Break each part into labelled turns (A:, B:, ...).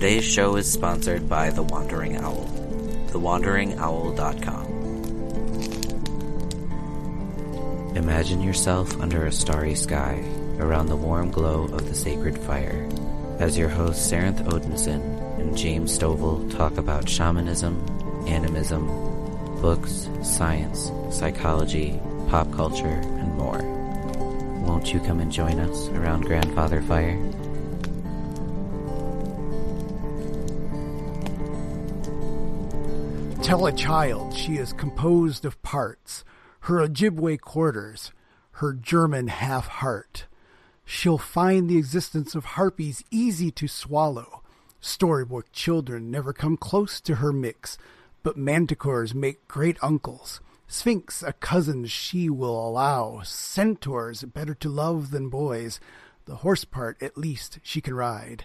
A: Today's show is sponsored by The Wandering Owl, thewanderingowl.com. Imagine yourself under a starry sky around the warm glow of the sacred fire as your hosts Sarenth Odinson and James Stovall talk about shamanism, animism, books, science, psychology, pop culture, and more. Won't you come and join us around Grandfather Fire?
B: Tell a child she is composed of parts, her Ojibwe quarters, her German half heart. She'll find the existence of harpies easy to swallow. Storybook children never come close to her mix, but manticores make great uncles. Sphinx a cousin she will allow. Centaurs better to love than boys. The horse part at least she can ride.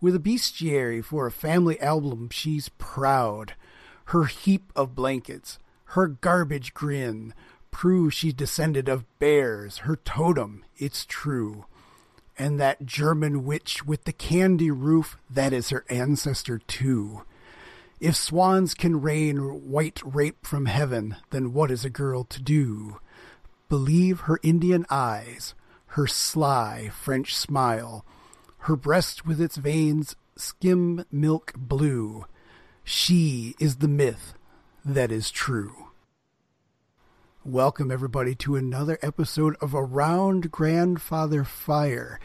B: With a bestiary for a family album, she's proud. Her heap of blankets, her garbage grin, prove she's descended of bears. Her totem, it's true. And that German witch with the candy roof, that is her ancestor too. If swans can rain white rape from heaven, then what is a girl to do? Believe her Indian eyes, her sly French smile, her breast with its veins skim milk blue. She is the myth that is true. Welcome, everybody, to another episode of Around Grandfather Fire.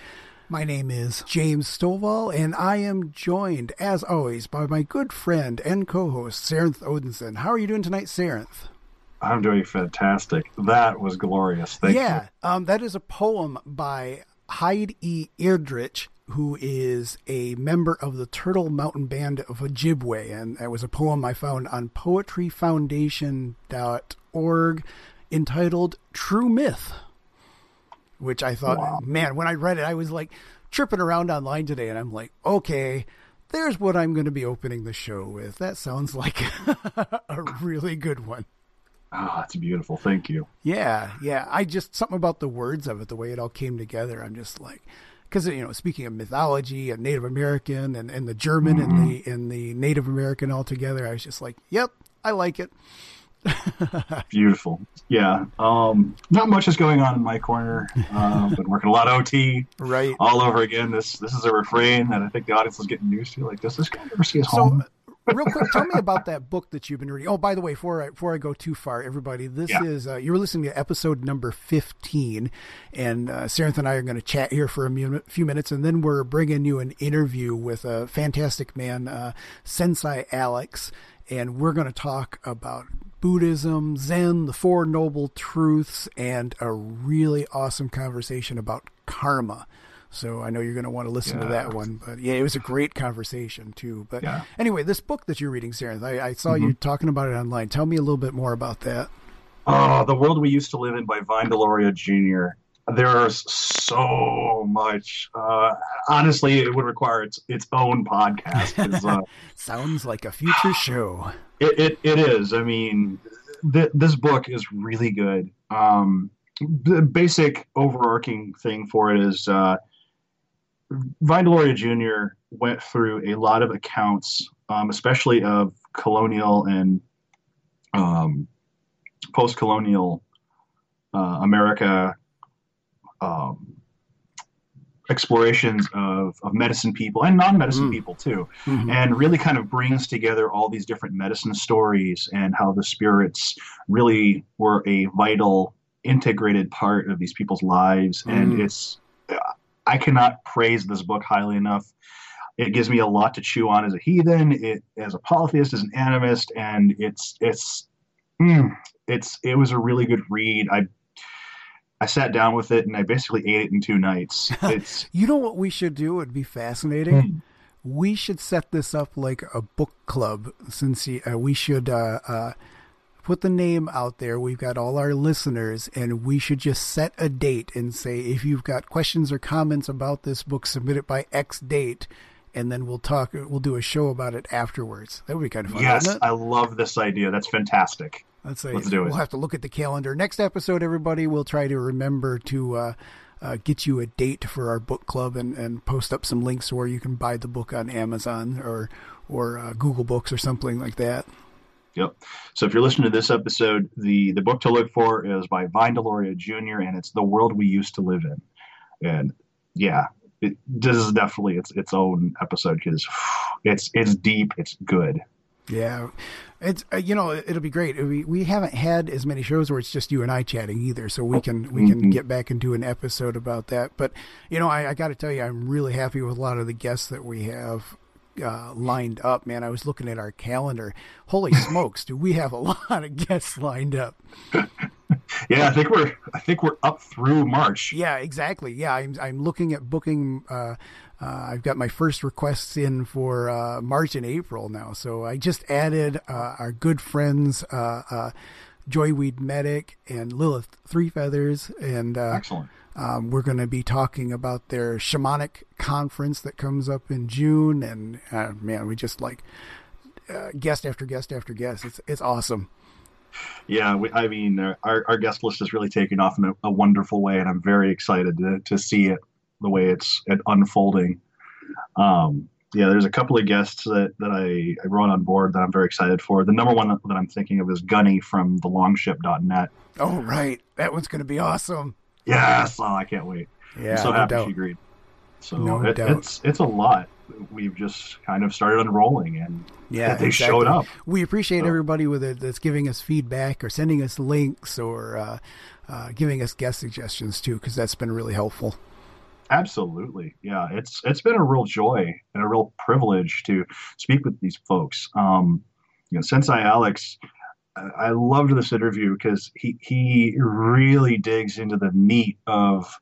B: My name is James Stovall, and I am joined, as always, by my good friend and co host, Sarenth Odinson. How are you doing tonight, Sarenth?
C: I'm doing fantastic. That was glorious. Thank
B: yeah,
C: you.
B: Um, that is a poem by Hyde E. Eardrich, who is a member of the Turtle Mountain Band of Ojibwe. And that was a poem I found on poetryfoundation.org entitled True Myth, which I thought, wow. man, when I read it, I was like tripping around online today, and I'm like, okay, there's what I'm going to be opening the show with. That sounds like a really good one.
C: Ah, oh, that's beautiful. Thank you.
B: Yeah, yeah. I just something about the words of it, the way it all came together. I'm just like, because you know, speaking of mythology and Native American and, and the German mm-hmm. and the and the Native American all together, I was just like, yep, I like it.
C: Beautiful. Yeah. Um, not much is going on in my corner. Uh, been working a lot of OT.
B: Right.
C: All over again. This this is a refrain that I think the audience is getting used to. Like, does this guy ever see his so, home?
B: Real quick, tell me about that book that you've been reading. Oh, by the way, before I, before I go too far, everybody, this yeah. is uh, you're listening to episode number fifteen, and uh, Sarenth and I are going to chat here for a few minutes, and then we're bringing you an interview with a fantastic man, uh, Sensei Alex, and we're going to talk about Buddhism, Zen, the Four Noble Truths, and a really awesome conversation about karma. So I know you're going to want to listen yeah. to that one. But yeah, it was a great conversation too. But yeah. anyway, this book that you're reading, Sarah, I, I saw mm-hmm. you talking about it online. Tell me a little bit more about that.
C: Oh, The World We Used to Live in by Vine Deloria Jr. There's so much. Uh, honestly, it would require its its own podcast. Uh,
B: Sounds like a future show.
C: It, it, it is. I mean, th- this book is really good. Um, the basic overarching thing for it is uh, Vine Deloria Jr. went through a lot of accounts, um, especially of colonial and um, post-colonial uh, America um, explorations of, of medicine people and non-medicine mm. people too mm-hmm. and really kind of brings together all these different medicine stories and how the spirits really were a vital integrated part of these people's lives mm. and it's i cannot praise this book highly enough it gives me a lot to chew on as a heathen it as a polytheist as an animist and it's it's mm, it's it was a really good read i I sat down with it and I basically ate it in two nights. It's
B: you know what we should do? It'd be fascinating. Hmm. We should set this up like a book club. Since uh, we should uh, uh, put the name out there, we've got all our listeners, and we should just set a date and say if you've got questions or comments about this book, submit it by X date, and then we'll talk. We'll do a show about it afterwards. That would be kind of fun.
C: Yes, I love this idea. That's fantastic.
B: Let's say Let's do it. We'll have to look at the calendar. Next episode, everybody, we'll try to remember to uh, uh, get you a date for our book club and, and post up some links where you can buy the book on Amazon or or uh, Google Books or something like that.
C: Yep. So if you're listening to this episode, the the book to look for is by Vine Deloria Jr. and it's The World We Used to Live In. And yeah, it, this is definitely its its own episode because it's it's deep, it's good.
B: Yeah, it's uh, you know it'll be great. We we haven't had as many shows where it's just you and I chatting either, so we can we can mm-hmm. get back and do an episode about that. But you know, I, I got to tell you, I'm really happy with a lot of the guests that we have uh, lined up. Man, I was looking at our calendar. Holy smokes, do we have a lot of guests lined up?
C: yeah, I think we're I think we're up through March.
B: Yeah, exactly. Yeah, I'm I'm looking at booking. Uh, uh, I've got my first requests in for uh, March and April now. So I just added uh, our good friends uh, uh, Joyweed Medic and Lilith Three Feathers, and
C: excellent.
B: Um, we're going to be talking about their shamanic conference that comes up in June, and man, we just like guest after guest after guest. It's it's awesome.
C: Yeah, we, I mean, uh, our, our guest list is really taking off in a, a, wonderful way, and I'm very excited to, to see it the way it's it unfolding. Um, yeah, there's a couple of guests that, that I, I brought on board that I'm very excited for. The number one that I'm thinking of is Gunny from thelongship.net.
B: Oh, right. That one's going to be awesome.
C: Yes. Oh, I can't wait.
B: Yeah,
C: I'm so
B: no
C: happy
B: doubt.
C: she agreed. So
B: no
C: it, it's it's a lot. We've just kind of started unrolling, and
B: yeah,
C: they
B: exactly.
C: showed up.
B: We appreciate so. everybody with it that's giving us feedback or sending us links or uh, uh, giving us guest suggestions too, because that's been really helpful.
C: Absolutely, yeah. It's it's been a real joy and a real privilege to speak with these folks. Um, you know, Sensei Alex, I loved this interview because he he really digs into the meat of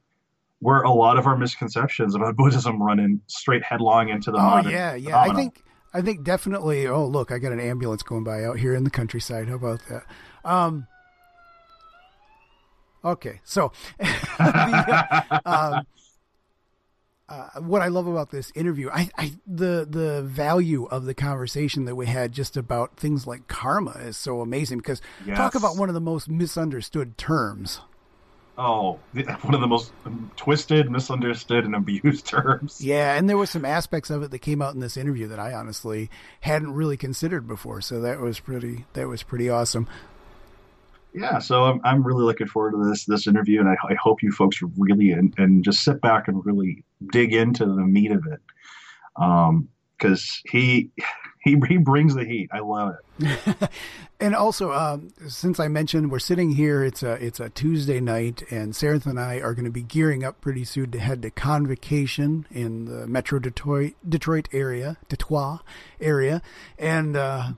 C: where a lot of our misconceptions about Buddhism run in straight headlong into the.
B: Oh yeah, yeah. Phenomenon. I think I think definitely. Oh look, I got an ambulance going by out here in the countryside. How about that? Um, okay, so the, um, uh, what I love about this interview, I, I, the the value of the conversation that we had just about things like karma is so amazing because yes. talk about one of the most misunderstood terms.
C: Oh, one of the most twisted, misunderstood, and abused terms.
B: Yeah, and there were some aspects of it that came out in this interview that I honestly hadn't really considered before. So that was pretty. That was pretty awesome
C: yeah, so I'm, I'm really looking forward to this this interview, and I, I hope you folks are really and, and just sit back and really dig into the meat of it, because um, he he he brings the heat. I love
B: it. and also, um, since I mentioned we're sitting here, it's a it's a Tuesday night, and Sarah and I are going to be gearing up pretty soon to head to convocation in the Metro Detroit Detroit area, Detroit area, and. Uh,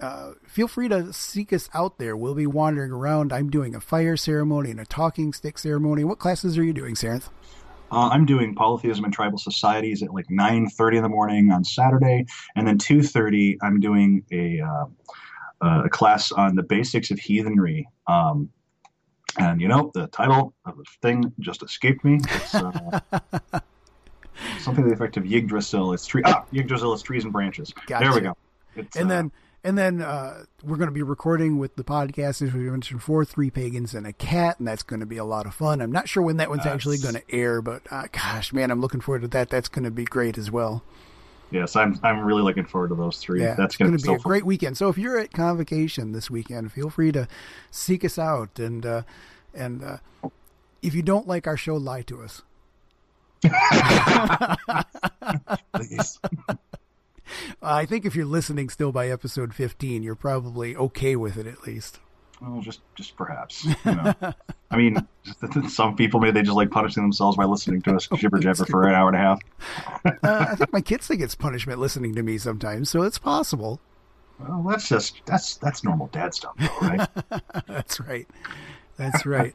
B: uh, feel free to seek us out there. We'll be wandering around. I'm doing a fire ceremony and a talking stick ceremony. What classes are you doing, Sarenth?
C: Uh, I'm doing polytheism and tribal societies at like 9:30 in the morning on Saturday, and then 2:30 I'm doing a uh, a class on the basics of heathenry. Um, and you know, the title of the thing just escaped me. It's uh, something to the effect of Yggdrasil. It's tree. Ah, Yggdrasil is trees and branches.
B: Gotcha.
C: There we go.
B: It's, and then and then uh, we're going to be recording with the podcast, as we mentioned before, Three Pagans and a Cat, and that's going to be a lot of fun. I'm not sure when that one's yes. actually going to air, but uh, gosh, man, I'm looking forward to that. That's going to be great as well.
C: Yes, I'm. I'm really looking forward to those three.
B: Yeah,
C: that's
B: going
C: to
B: be
C: so
B: a great weekend. So if you're at convocation this weekend, feel free to seek us out, and uh, and uh, if you don't like our show, lie to us. Please. I think if you're listening still by episode 15, you're probably okay with it at least.
C: Well, just just perhaps. You know. I mean, some people maybe they just like punishing themselves by listening to us jibber jabber for an hour and a half.
B: uh, I think my kids think it's punishment listening to me sometimes, so it's possible.
C: Well, that's just that's that's normal dad stuff, though, right?
B: that's right. That's right.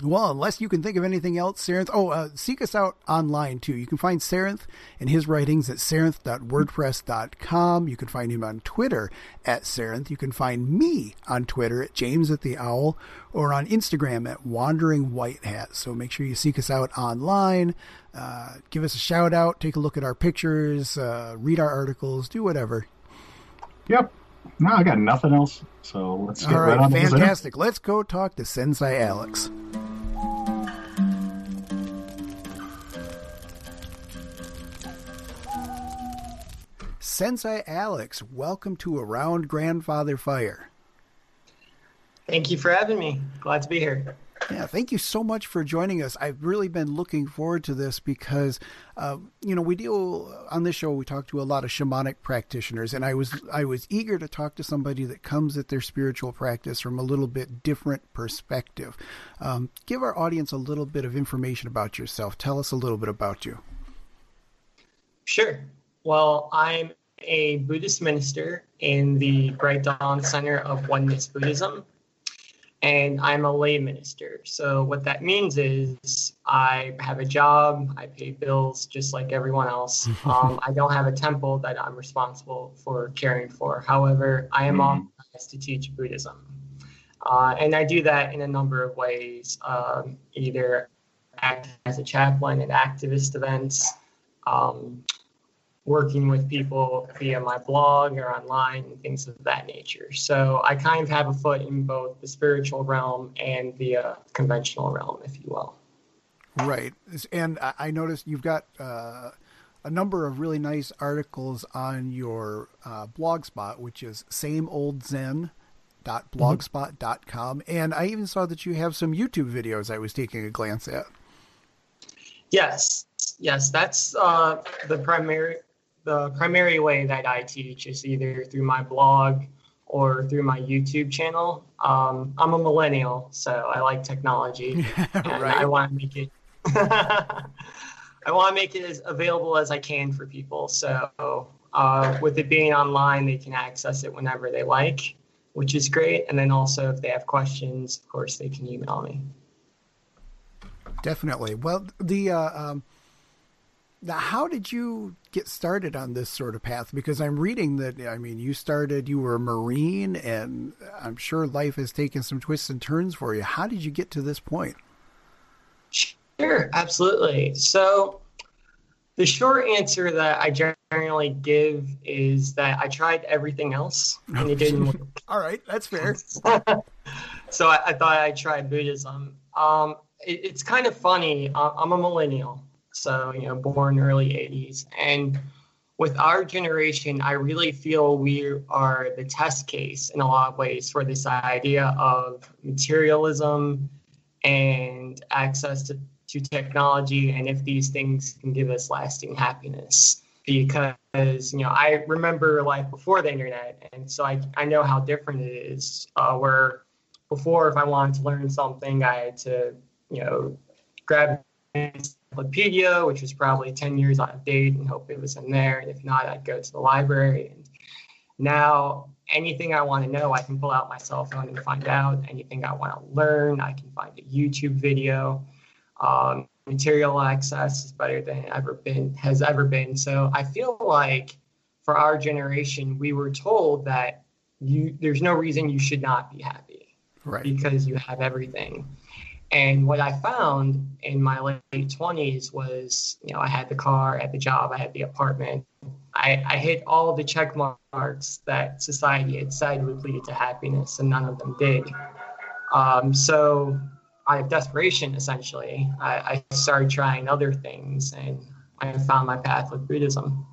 B: Well, unless you can think of anything else, Sarenth. Oh, uh, seek us out online too. You can find Sarenth and his writings at sarenth.wordpress.com. You can find him on Twitter at Sarenth. You can find me on Twitter at James at the Owl or on Instagram at Wandering White Hat. So make sure you seek us out online. Uh, give us a shout out. Take a look at our pictures. Uh, read our articles. Do whatever.
C: Yep. No, I got nothing else. So let's get
B: All
C: right,
B: right
C: on
B: fantastic. Let's go talk to Sensei Alex. Sensei Alex, welcome to Around Grandfather Fire.
D: Thank you for having me. Glad to be here.
B: Yeah, thank you so much for joining us. I've really been looking forward to this because, uh, you know, we deal on this show. We talk to a lot of shamanic practitioners, and I was I was eager to talk to somebody that comes at their spiritual practice from a little bit different perspective. Um, give our audience a little bit of information about yourself. Tell us a little bit about you.
D: Sure. Well, I'm a Buddhist minister in the Bright Dawn Center of Oneness Buddhism and I'm a lay minister. So what that means is I have a job, I pay bills just like everyone else. Um, I don't have a temple that I'm responsible for caring for. However, I am mm-hmm. authorized to teach Buddhism. Uh, and I do that in a number of ways, um, either act as a chaplain at activist events, um, working with people via my blog or online and things of that nature. So I kind of have a foot in both the spiritual realm and the uh, conventional realm, if you will.
B: Right. And I noticed you've got uh, a number of really nice articles on your uh, blog spot, which is sameoldzen.blogspot.com. Mm-hmm. And I even saw that you have some YouTube videos I was taking a glance at.
D: Yes, yes, that's uh, the primary the primary way that I teach is either through my blog or through my YouTube channel. Um, I'm a millennial, so I like technology, and right. I want to make it. I want to make it as available as I can for people. So, uh, with it being online, they can access it whenever they like, which is great. And then also, if they have questions, of course, they can email me.
B: Definitely. Well, the uh, um, now, how did you get started on this sort of path? Because I'm reading that, I mean, you started, you were a Marine, and I'm sure life has taken some twists and turns for you. How did you get to this point?
D: Sure, absolutely. So, the short answer that I generally give is that I tried everything else and it didn't work.
B: All right, that's fair.
D: so, I, I, thought I'd try Buddhism. Um, it, it's kind of funny. I'm a millennial so you know born early 80s and with our generation i really feel we are the test case in a lot of ways for this idea of materialism and access to, to technology and if these things can give us lasting happiness. Because you know i remember life before the internet and so i, I know how different it is uh, where before if i wanted to learn something i had to you know grab encyclopedia, which was probably 10 years out of date, and hope it was in there. And if not, I'd go to the library. And now, anything I want to know, I can pull out my cell phone and find out. Anything I want to learn, I can find a YouTube video. Um, material access is better than it ever been has ever been. So I feel like for our generation, we were told that you there's no reason you should not be happy,
B: right?
D: Because you have everything. And what I found in my late 20s was, you know, I had the car, I had the job, I had the apartment. I, I hit all the check marks that society had said would lead to happiness, and none of them did. Um, so, out of desperation, essentially, I, I started trying other things, and I found my path with Buddhism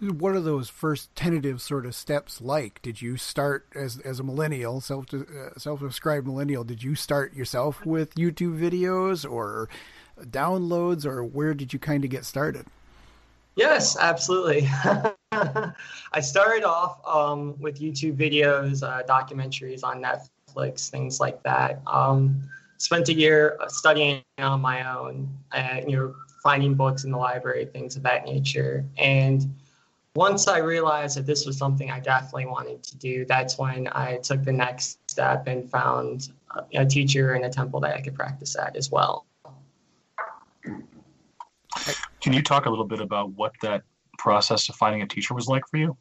B: what are those first tentative sort of steps like? Did you start as as a millennial, self uh, self described millennial? Did you start yourself with YouTube videos or downloads, or where did you kind of get started?
D: Yes, absolutely. I started off um, with YouTube videos, uh, documentaries on Netflix, things like that. Um, spent a year studying on my own, and you know, finding books in the library, things of that nature, and once I realized that this was something I definitely wanted to do, that's when I took the next step and found a teacher in a temple that I could practice at as well.
C: Can you talk a little bit about what that process of finding a teacher was like for you?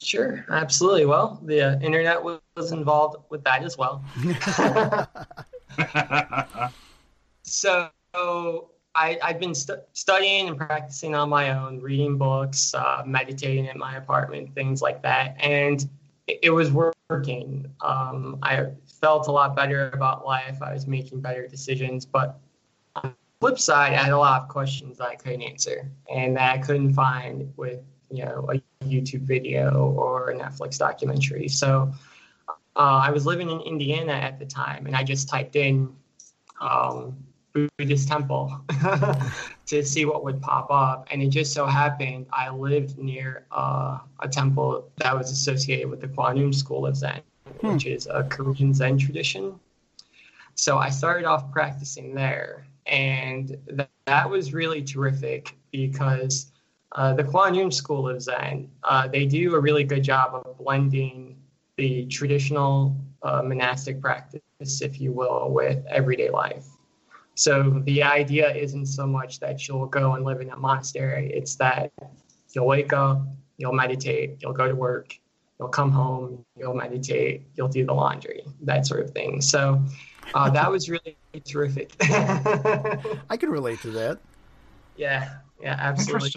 D: Sure, absolutely. Well, the uh, internet was involved with that as well. so I, I've been st- studying and practicing on my own, reading books, uh, meditating in my apartment, things like that. And it, it was working. Um, I felt a lot better about life. I was making better decisions. But on the flip side, I had a lot of questions that I couldn't answer and that I couldn't find with you know a YouTube video or a Netflix documentary. So uh, I was living in Indiana at the time, and I just typed in um, Buddhist temple to see what would pop up. And it just so happened I lived near uh, a temple that was associated with the Kwanum School of Zen, hmm. which is a Korean Zen tradition. So I started off practicing there. And th- that was really terrific because uh, the Kwanum School of Zen, uh, they do a really good job of blending the traditional uh, monastic practice, if you will, with everyday life. So the idea isn't so much that you'll go and live in a monastery, it's that you'll wake up, you'll meditate, you'll go to work, you'll come home, you'll meditate, you'll do the laundry, that sort of thing. So uh, that was really terrific.
B: I can relate to that.
D: Yeah, yeah, absolutely.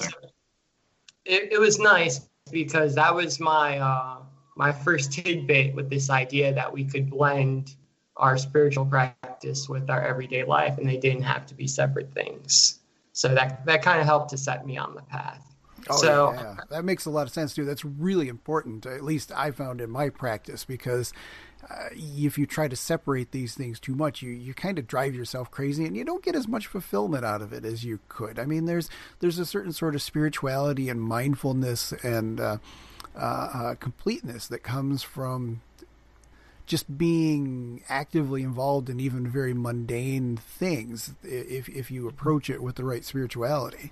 D: It, it was nice because that was my uh, my first tidbit with this idea that we could blend our spiritual practice with our everyday life and they didn't have to be separate things so that that kind of helped to set me on the path
B: Oh, so yeah. that makes a lot of sense too. That's really important. At least I found in my practice because uh, if you try to separate these things too much, you you kind of drive yourself crazy, and you don't get as much fulfillment out of it as you could. I mean, there's there's a certain sort of spirituality and mindfulness and uh, uh, uh completeness that comes from just being actively involved in even very mundane things if if you approach it with the right spirituality.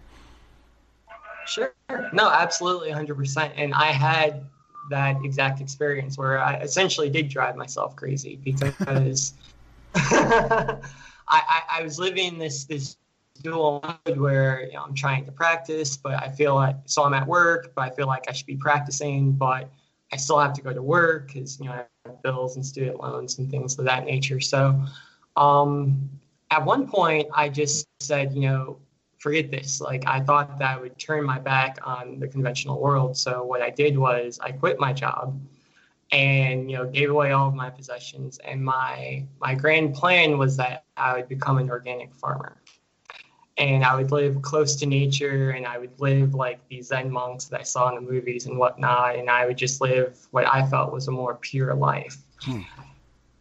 D: Sure. No, absolutely 100%. And I had that exact experience where I essentially did drive myself crazy because I, I, I, was living this this dual mode where you know, I'm trying to practice, but I feel like so I'm at work, but I feel like I should be practicing, but I still have to go to work because you know I have bills and student loans and things of that nature. So um, at one point, I just said, you know, forget this. Like I thought that I would turn my back on the conventional world. So what I did was I quit my job and you know gave away all of my possessions and my my grand plan was that I would become an organic farmer and I would live close to nature and I would live like these Zen monks that I saw in the movies and whatnot. And I would just live what I felt was a more pure life. Hmm.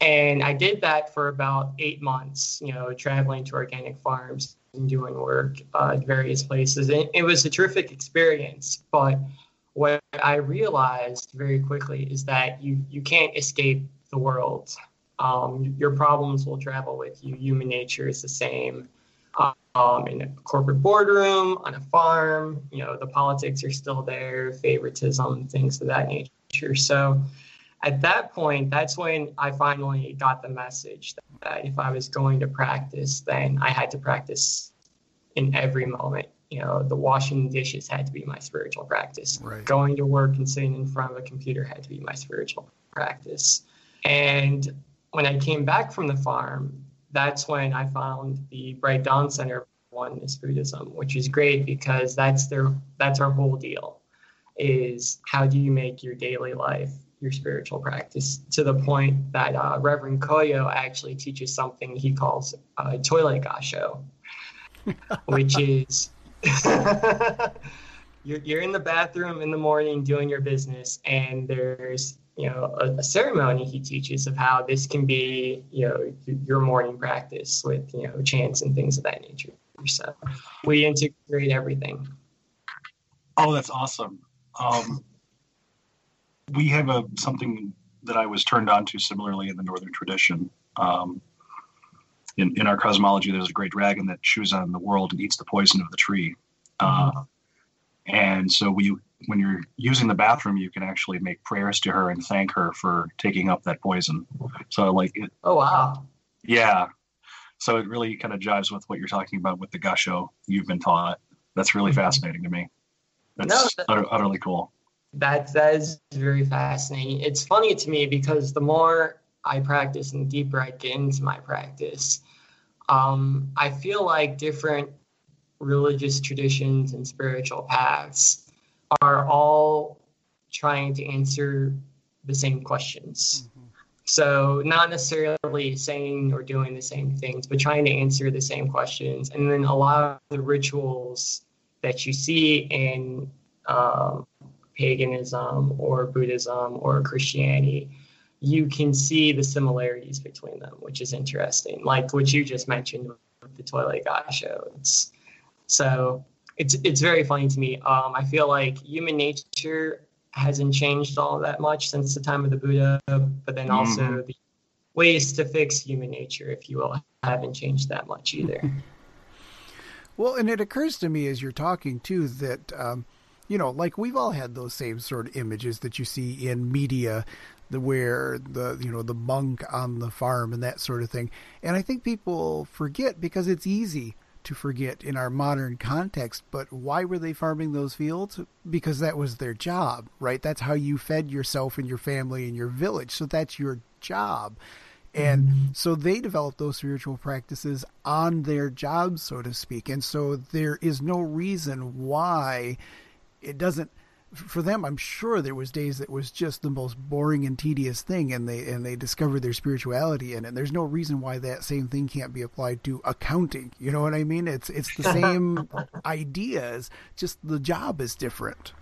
D: And I did that for about eight months, you know, traveling to organic farms and doing work uh, at various places. And it was a terrific experience. But what I realized very quickly is that you, you can't escape the world. Um, your problems will travel with you. Human nature is the same um, in a corporate boardroom, on a farm. You know, the politics are still there, favoritism, things of that nature. So at that point, that's when I finally got the message that if I was going to practice, then I had to practice in every moment. You know, the washing dishes had to be my spiritual practice. Right. Going to work and sitting in front of a computer had to be my spiritual practice. And when I came back from the farm, that's when I found the Bright Dawn Center Oneness Buddhism, which is great because that's their that's our whole deal. Is how do you make your daily life your spiritual practice to the point that uh, Reverend Koyo actually teaches something he calls uh, toilet gasho, which is you're, you're in the bathroom in the morning doing your business and there's you know a, a, ceremony he teaches of how this can be you know your morning practice with you know chants and things of that nature. So we integrate everything.
C: Oh that's awesome. Um, we have a something that i was turned on to similarly in the northern tradition. Um, in, in our cosmology there's a great dragon that chews on the world and eats the poison of the tree. Mm-hmm. uh, and so we when you're using the bathroom, you can actually make prayers to her and thank her for taking up that poison. So like it,
D: Oh wow.
C: Yeah. So it really kind of jives with what you're talking about with the gasho you've been taught. That's really mm-hmm. fascinating to me. That's no, that, utter, utterly cool.
D: That that is very fascinating. It's funny to me because the more I practice and the deeper I get into my practice, um, I feel like different religious traditions and spiritual paths are all trying to answer the same questions. Mm-hmm. So not necessarily saying or doing the same things, but trying to answer the same questions. And then a lot of the rituals that you see in um, paganism or Buddhism or Christianity, you can see the similarities between them, which is interesting. Like what you just mentioned with the toilet. It's, so it's it's very funny to me. Um, I feel like human nature hasn't changed all that much since the time of the Buddha, but then also mm-hmm. the ways to fix human nature, if you will, haven't changed that much either.
B: well, and it occurs to me as you're talking too that, um, you know, like we've all had those same sort of images that you see in media, the where the you know the monk on the farm and that sort of thing, and I think people forget because it's easy to forget in our modern context. But why were they farming those fields? Because that was their job, right? That's how you fed yourself and your family and your village. So that's your job. And mm-hmm. so they developed those spiritual practices on their job, so to speak. And so there is no reason why it doesn't for them, I'm sure there was days that was just the most boring and tedious thing, and they and they discovered their spirituality in it. There's no reason why that same thing can't be applied to accounting. You know what I mean? It's it's the same ideas, just the job is different.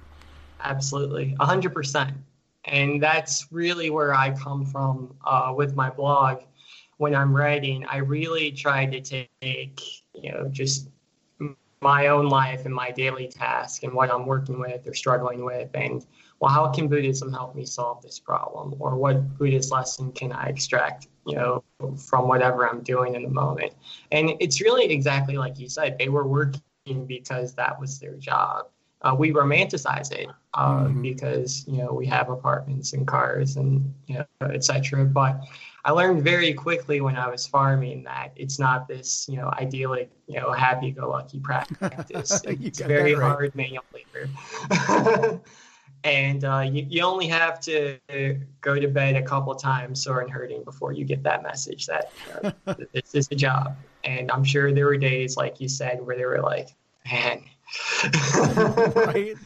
D: Absolutely, hundred percent, and that's really where I come from uh, with my blog. When I'm writing, I really try to take you know just my own life and my daily task and what I'm working with or struggling with and well how can Buddhism help me solve this problem? Or what Buddhist lesson can I extract you know from whatever I'm doing in the moment? And it's really exactly like you said they were working because that was their job. Uh, we romanticize it uh, mm-hmm. because you know we have apartments and cars and you know etc but I learned very quickly when I was farming that it's not this, you know, idyllic, you know, happy-go-lucky practice. it's very right. hard manual labor. and uh, you, you only have to go to bed a couple times sore and hurting before you get that message that you know, this is a job. And I'm sure there were days, like you said, where they were like, man. right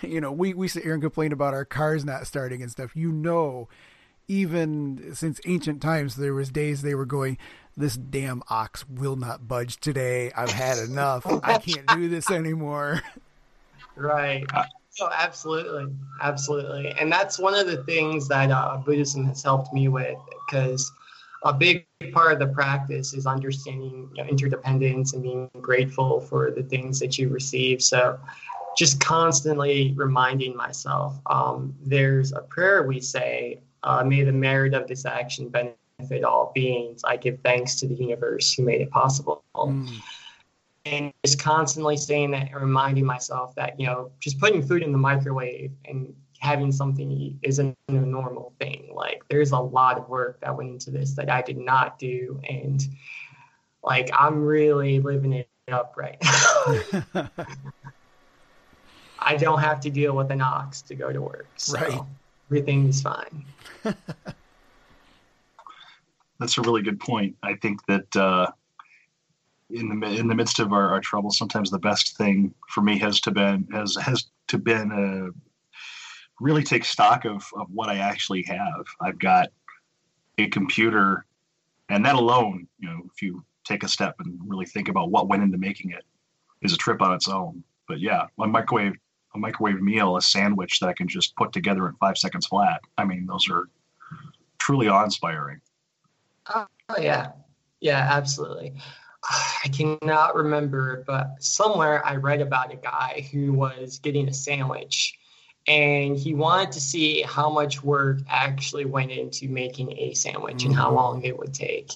B: you know, we, we sit here and complain about our cars not starting and stuff. You know, even since ancient times, there was days they were going, "This damn ox will not budge today. I've had enough. I can't do this anymore."
D: Right. Oh, absolutely, absolutely, and that's one of the things that uh, Buddhism has helped me with because a big part of the practice is understanding you know, interdependence and being grateful for the things that you receive. So, just constantly reminding myself. Um, there's a prayer we say uh, may the merit of this action benefit all beings. I give thanks to the universe who made it possible. Mm. And just constantly saying that and reminding myself that, you know, just putting food in the microwave and having something eat isn't a normal thing. Like, there's a lot of work that went into this that I did not do. And, like, I'm really living it up right now. I don't have to deal with an ox to go to work. So. Right everything's fine.
C: That's a really good point. I think that uh, in the in the midst of our, our sometimes the best thing for me has to been has has to been uh, really take stock of of what I actually have. I've got a computer, and that alone, you know, if you take a step and really think about what went into making it, is a trip on its own. But yeah, my microwave a microwave meal, a sandwich that I can just put together in five seconds flat. I mean, those are truly awe-inspiring.
D: Oh yeah, yeah, absolutely. I cannot remember, but somewhere I read about a guy who was getting a sandwich and he wanted to see how much work actually went into making a sandwich mm-hmm. and how mm-hmm. long it would take.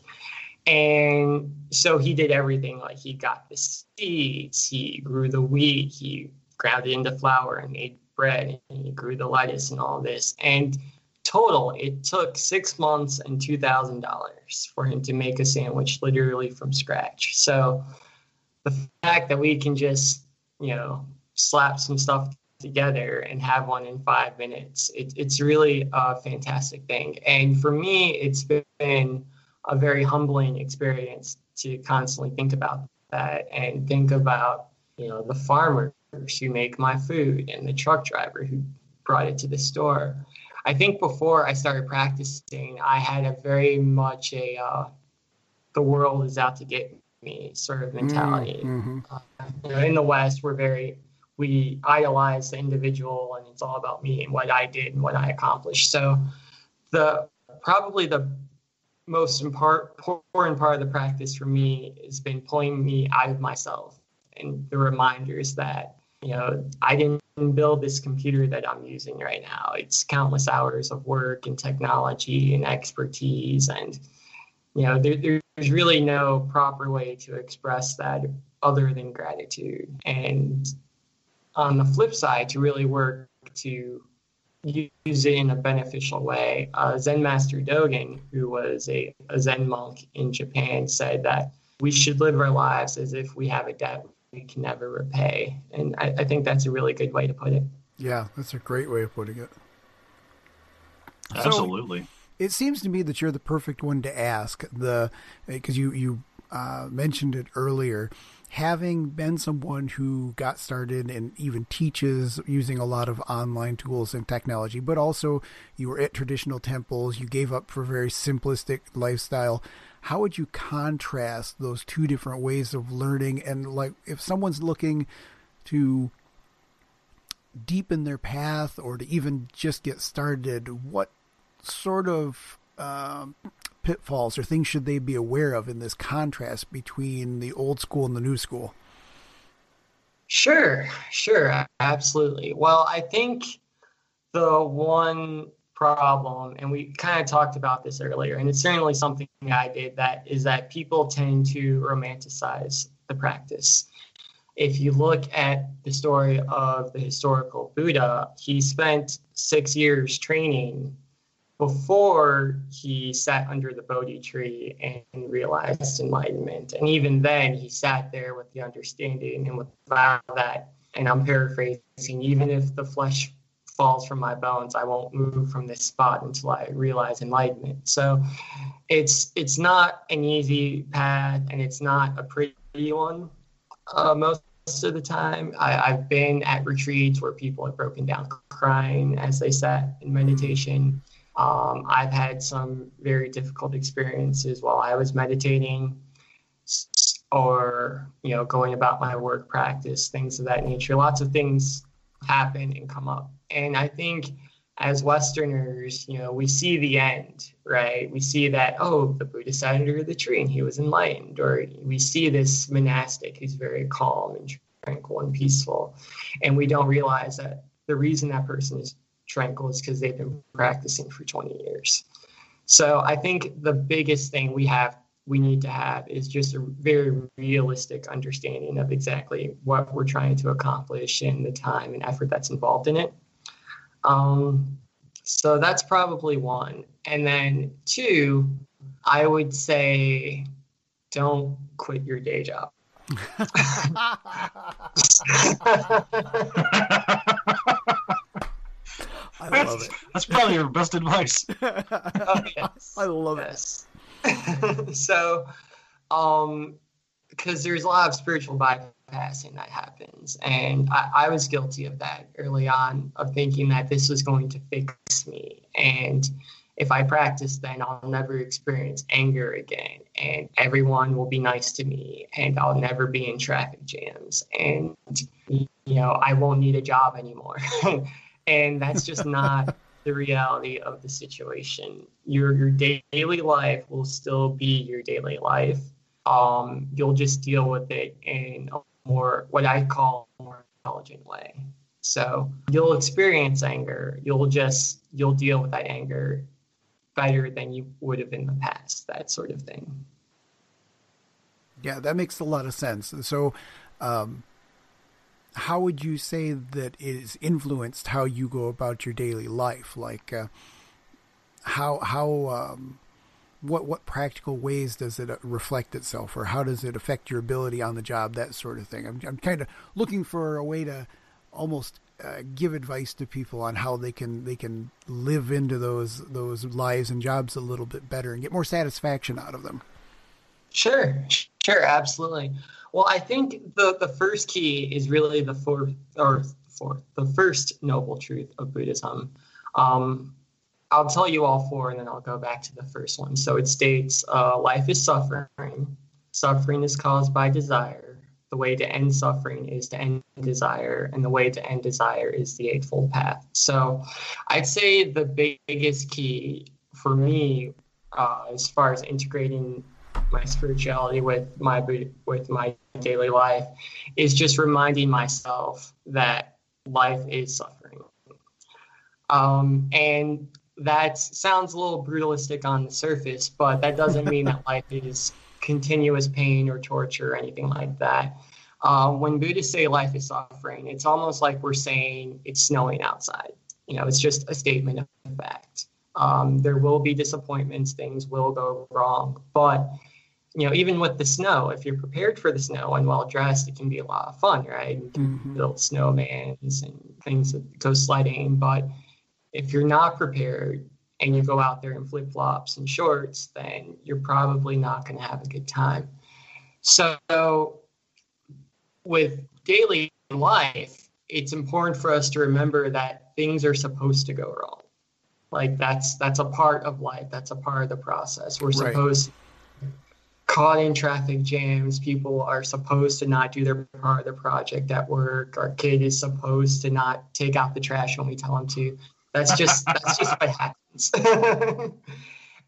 D: And so he did everything like he got the seeds, he grew the wheat, he ground it into flour and made bread and he grew the lettuce and all this. And total, it took six months and two thousand dollars for him to make a sandwich literally from scratch. So the fact that we can just, you know, slap some stuff together and have one in five minutes, it, it's really a fantastic thing. And for me, it's been a very humbling experience to constantly think about that and think about, you know, the farmer who make my food and the truck driver who brought it to the store. I think before I started practicing, I had a very much a uh, the world is out to get me sort of mentality. Mm-hmm. Uh, you know, in the West, we're very we idolize the individual, and it's all about me and what I did and what I accomplished. So, the probably the most important part of the practice for me has been pulling me out of myself and the reminders that you know I didn't build this computer that I'm using right now. It's countless hours of work and technology and expertise and you know, there, there's really no proper way to express that other than gratitude. And on the flip side, to really work to use it in a beneficial way, uh, Zen Master Dogen, who was a, a Zen monk in Japan, said that we should live our lives as if we have a debt we can never repay. And I, I think that's a really good way to put it.
B: Yeah, that's a great way of putting it.
C: Absolutely. So,
B: it seems to me that you're the perfect one to ask the because you you uh, mentioned it earlier. Having been someone who got started and even teaches using a lot of online tools and technology, but also you were at traditional temples, you gave up for a very simplistic lifestyle. How would you contrast those two different ways of learning? And like, if someone's looking to deepen their path or to even just get started, what sort of um, pitfalls or things should they be aware of in this contrast between the old school and the new school?
D: Sure, sure, absolutely. Well, I think the one problem, and we kind of talked about this earlier, and it's certainly something I did that is that people tend to romanticize the practice. If you look at the story of the historical Buddha, he spent six years training before he sat under the Bodhi tree and realized enlightenment. And even then, he sat there with the understanding and without that, and I'm paraphrasing, even if the flesh falls from my bones, I won't move from this spot until I realize enlightenment. So it's it's not an easy path and it's not a pretty one uh, most of the time. I, have been at retreats where people have broken down crying as they sat in meditation. Um, I've had some very difficult experiences while I was meditating or, you know, going about my work practice, things of that nature. Lots of things happen and come up. And I think as Westerners, you know, we see the end, right? We see that, oh, the Buddha sat under the tree and he was enlightened. Or we see this monastic who's very calm and tranquil and peaceful. And we don't realize that the reason that person is tranquil is because they've been practicing for 20 years. So I think the biggest thing we have we need to have is just a very realistic understanding of exactly what we're trying to accomplish and the time and effort that's involved in it. Um, so that's probably one. And then two, I would say don't quit your day job.
B: I that's, love it.
C: That's probably your best advice.
D: oh, yes.
B: I love yes.
D: it. so, um, because there's a lot of spiritual bypassing that happens, and I, I was guilty of that early on, of thinking that this was going to fix me, and if I practice, then I'll never experience anger again, and everyone will be nice to me, and I'll never be in traffic jams, and you know I won't need a job anymore. and that's just not the reality of the situation. Your your daily life will still be your daily life. Um, you'll just deal with it in a more what I call more intelligent way. So you'll experience anger. You'll just you'll deal with that anger better than you would have in the past. That sort of thing.
B: Yeah, that makes a lot of sense. So, um, how would you say that it has influenced how you go about your daily life? Like, uh, how how um, what what practical ways does it uh, reflect itself, or how does it affect your ability on the job? That sort of thing. I'm I'm kind of looking for a way to almost uh, give advice to people on how they can they can live into those those lives and jobs a little bit better and get more satisfaction out of them.
D: Sure, sure, absolutely. Well, I think the, the first key is really the fourth or fourth, the first noble truth of Buddhism. Um, I'll tell you all four and then I'll go back to the first one. So it states uh, life is suffering. Suffering is caused by desire. The way to end suffering is to end desire, and the way to end desire is the Eightfold Path. So I'd say the biggest key for me, uh, as far as integrating my spirituality with my with my daily life, is just reminding myself that life is suffering. Um, and that sounds a little brutalistic on the surface, but that doesn't mean that life is continuous pain or torture or anything like that. Uh, when Buddhists say life is suffering, it's almost like we're saying it's snowing outside. You know, it's just a statement of fact. Um, there will be disappointments, things will go wrong, but you know, even with the snow, if you're prepared for the snow and well dressed, it can be a lot of fun, right? You can mm-hmm. build snowmans and things that go sledding. But if you're not prepared and you go out there in flip flops and shorts, then you're probably not going to have a good time. So, with daily life, it's important for us to remember that things are supposed to go wrong. Like that's that's a part of life. That's a part of the process. We're right. supposed caught in traffic jams. People are supposed to not do their part of the project at work. Our kid is supposed to not take out the trash when we tell them to. That's just that's just what happens.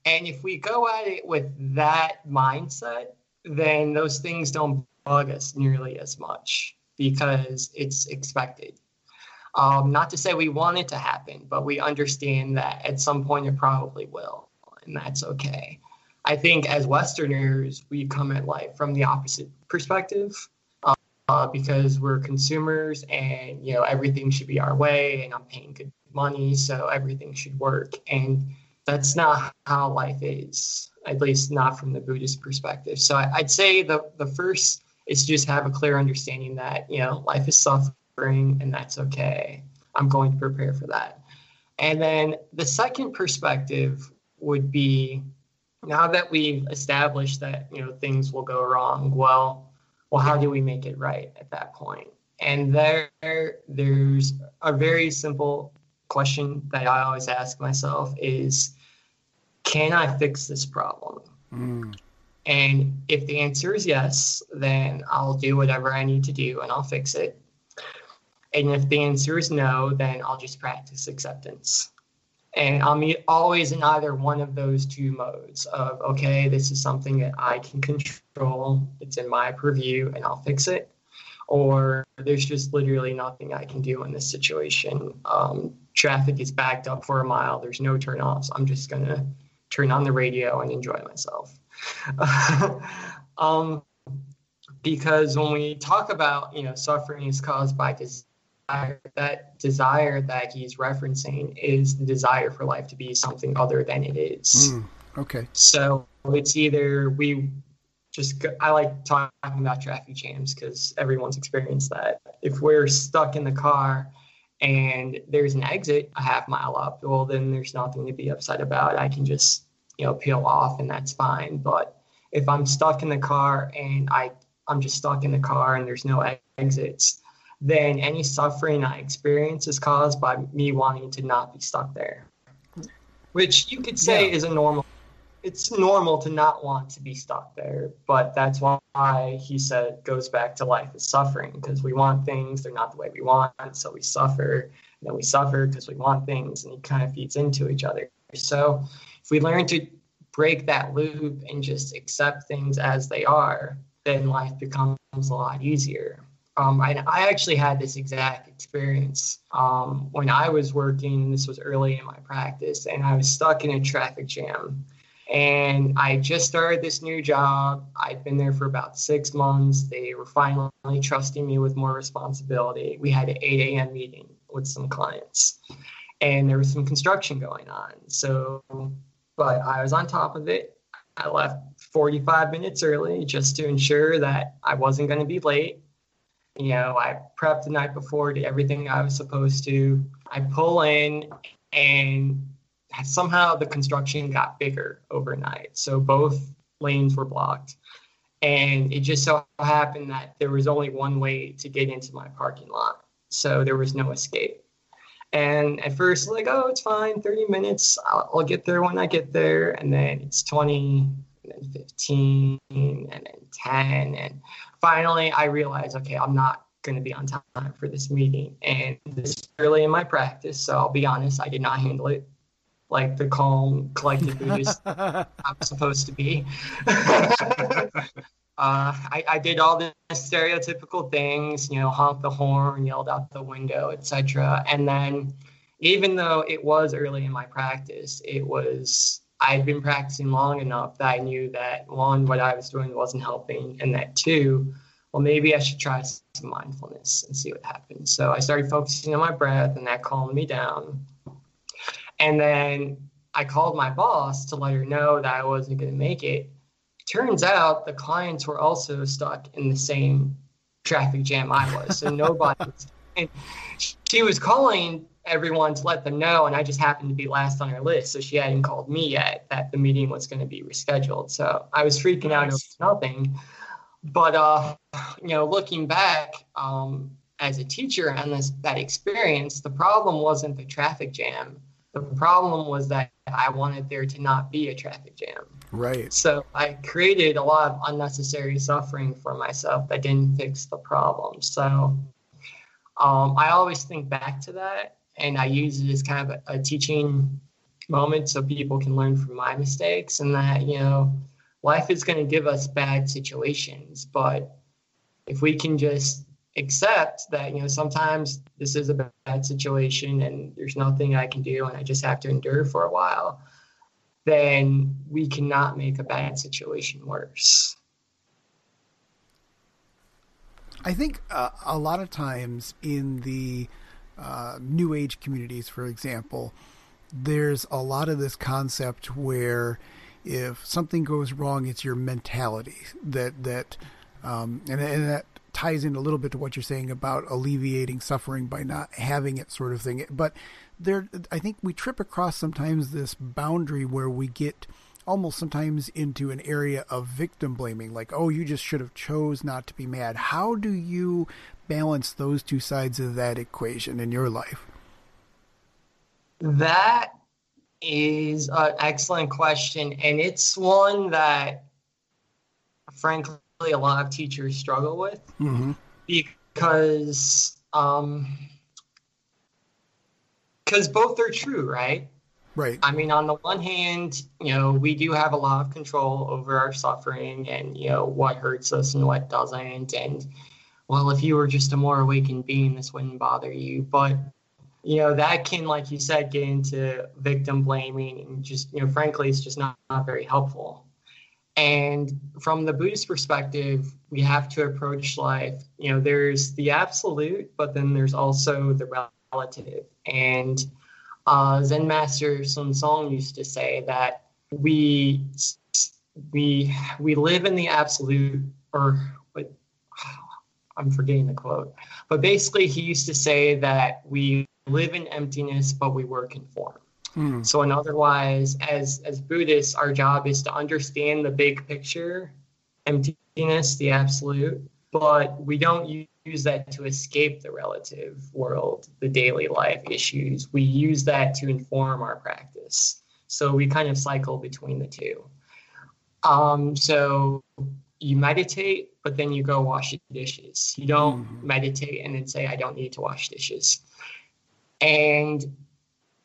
D: and if we go at it with that mindset, then those things don't bug us nearly as much because it's expected. Um, not to say we want it to happen, but we understand that at some point it probably will, and that's okay. I think as Westerners, we come at life from the opposite perspective uh, because we're consumers and you know everything should be our way and I'm paying good money, so everything should work. And that's not how life is, at least not from the Buddhist perspective. So I, would say the, the first is to just have a clear understanding that, you know, life is suffering and that's okay. I'm going to prepare for that. And then the second perspective would be now that we've established that, you know, things will go wrong, well, well, how do we make it right at that point? And there, there's a very simple question that I always ask myself is can I fix this problem? Mm. And if the answer is yes, then I'll do whatever I need to do and I'll fix it. And if the answer is no, then I'll just practice acceptance. And I'm always in either one of those two modes of, okay, this is something that I can control, it's in my purview, and I'll fix it or there's just literally nothing I can do in this situation. Um, traffic is backed up for a mile. There's no turnoffs. I'm just gonna turn on the radio and enjoy myself. um, because when we talk about you know suffering is caused by desire, that desire that he's referencing is the desire for life to be something other than it is.
B: Mm, okay.
D: So it's either we just I like talking about traffic jams because everyone's experienced that. If we're stuck in the car and there's an exit a half mile up, well then there's nothing to be upset about. I can just you know peel off and that's fine. But if I'm stuck in the car and I I'm just stuck in the car and there's no exits, then any suffering I experience is caused by me wanting to not be stuck there. Which you could say yeah. is a normal it's normal to not want to be stuck there, but that's why he said goes back to life is suffering because we want things, they're not the way we want, so we suffer. And then we suffer because we want things, and it kind of feeds into each other. So if we learn to break that loop and just accept things as they are, then life becomes a lot easier. Um, I, I, actually had this exact experience um, when I was working. This was early in my practice, and I was stuck in a traffic jam and I just started this new job. I'd been there for about six months. They were finally trusting me with more responsibility. We had an 8 a.m. meeting with some clients, and there was some construction going on. So, but I was on top of it. I left 45 minutes early just to ensure that I wasn't going to be late. You know, I prepped the night before, did everything I was supposed to. I pull in, and somehow the construction got bigger overnight. So both lanes were blocked. And it just so happened that there was only one way to get into my parking lot. So there was no escape. And at first, like, oh, it's fine, 30 minutes. I'll, I'll get there when I get there. And then it's 20, and then 15, and then 10. And finally, I realized okay, I'm not going to be on time for this meeting. And this is early in my practice. So I'll be honest, I did not handle it like the calm, collected Buddhist I'm supposed to be. Uh, I, I, did all the stereotypical things, you know, honk the horn, yelled out the window, etc. And then, even though it was early in my practice, it was I'd been practicing long enough that I knew that one, what I was doing wasn't helping, and that two, well, maybe I should try some mindfulness and see what happens. So I started focusing on my breath, and that calmed me down. And then I called my boss to let her know that I wasn't going to make it turns out the clients were also stuck in the same traffic jam I was. So nobody, and she was calling everyone to let them know, and I just happened to be last on her list. So she hadn't called me yet that the meeting was going to be rescheduled. So I was freaking out over nothing. But, uh, you know, looking back, um, as a teacher and this that experience, the problem wasn't the traffic jam. The problem was that I wanted there to not be a traffic jam.
B: Right.
D: So I created a lot of unnecessary suffering for myself that didn't fix the problem. So um, I always think back to that and I use it as kind of a, a teaching moment so people can learn from my mistakes and that, you know, life is going to give us bad situations, but if we can just accept that you know sometimes this is a bad situation and there's nothing i can do and i just have to endure for a while then we cannot make a bad situation worse.
B: I think uh, a lot of times in the uh, New Age communities, for example, there's a lot of this concept where if something goes wrong, it's your mentality that that, um, and, and that ties in a little bit to what you're saying about alleviating suffering by not having it, sort of thing. But there I think we trip across sometimes this boundary where we get almost sometimes into an area of victim blaming like oh you just should have chose not to be mad how do you balance those two sides of that equation in your life
D: that is an excellent question and it's one that frankly a lot of teachers struggle with mm-hmm. because um, because both are true, right?
B: Right.
D: I mean, on the one hand, you know, we do have a lot of control over our suffering and, you know, what hurts us and what doesn't. And, well, if you were just a more awakened being, this wouldn't bother you. But, you know, that can, like you said, get into victim blaming and just, you know, frankly, it's just not, not very helpful. And from the Buddhist perspective, we have to approach life, you know, there's the absolute, but then there's also the relative. And uh, Zen master Seung Sahn used to say that we we we live in the absolute, or what I'm forgetting the quote, but basically he used to say that we live in emptiness, but we work in form. Mm. So, in otherwise, as as Buddhists, our job is to understand the big picture, emptiness, the absolute, but we don't use that to escape the relative world, the daily life issues. We use that to inform our practice. So we kind of cycle between the two. Um, so you meditate, but then you go wash the dishes. You don't mm-hmm. meditate and then say, I don't need to wash dishes. And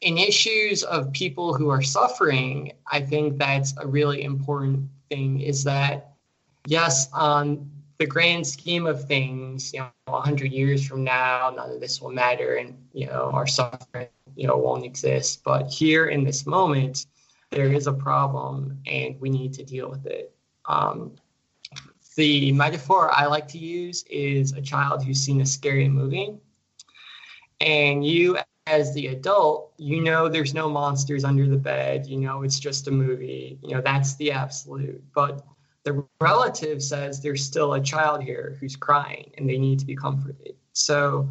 D: in issues of people who are suffering, I think that's a really important thing is that, yes, um, the grand scheme of things, you know, 100 years from now, none of this will matter and, you know, our suffering, you know, won't exist. But here in this moment, there is a problem and we need to deal with it. Um, the metaphor I like to use is a child who's seen a scary movie. And you, as the adult, you know there's no monsters under the bed. You know it's just a movie. You know that's the absolute. But the relative says there's still a child here who's crying and they need to be comforted. So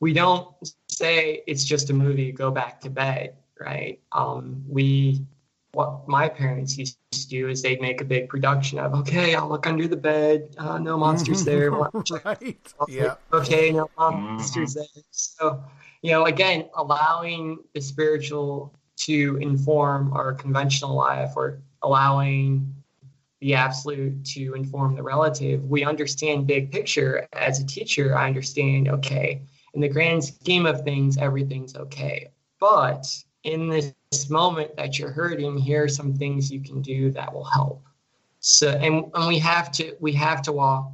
D: we don't say it's just a movie, go back to bed, right? Um, we what my parents used to do is they'd make a big production of, okay, I'll look under the bed. Uh, no monsters there.
B: right. Yeah.
D: Okay, no monsters mm-hmm. there. So, you know, again, allowing the spiritual to inform our conventional life or allowing the absolute to inform the relative. We understand big picture as a teacher. I understand, okay, in the grand scheme of things, everything's okay. But in this moment that you're hurting, here are some things you can do that will help. So and, and we have to we have to walk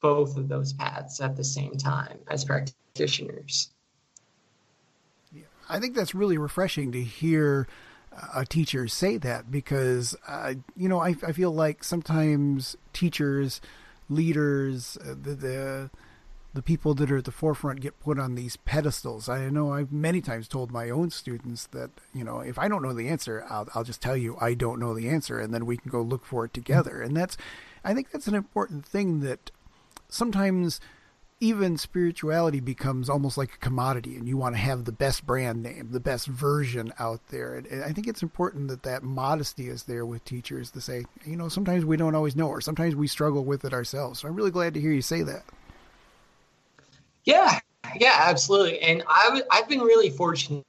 D: both of those paths at the same time as practitioners.
B: I think that's really refreshing to hear a teacher say that because uh, you know I, I feel like sometimes teachers, leaders, uh, the, the the people that are at the forefront get put on these pedestals. I know I've many times told my own students that you know if I don't know the answer, I'll I'll just tell you I don't know the answer, and then we can go look for it together. And that's I think that's an important thing that sometimes even spirituality becomes almost like a commodity and you want to have the best brand name the best version out there. And, i think it's important that that modesty is there with teachers to say you know sometimes we don't always know or sometimes we struggle with it ourselves. So i'm really glad to hear you say that.
D: Yeah yeah absolutely. And i w- i've been really fortunate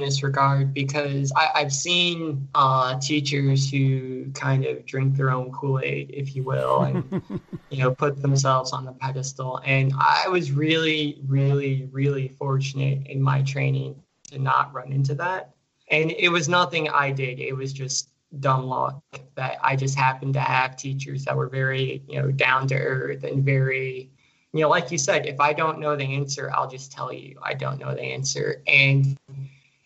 D: in this regard because I, have seen uh, teachers who kind of drink their own Kool Aid, if you will, and you know put themselves on the pedestal. And I was really, really, really fortunate in my training to not run into that. And it was nothing I did; it was just dumb luck that I just happened to have teachers that were very, you know, down to earth and very you know, like you said, if I don't know the answer, I'll just tell you I don't know the answer. And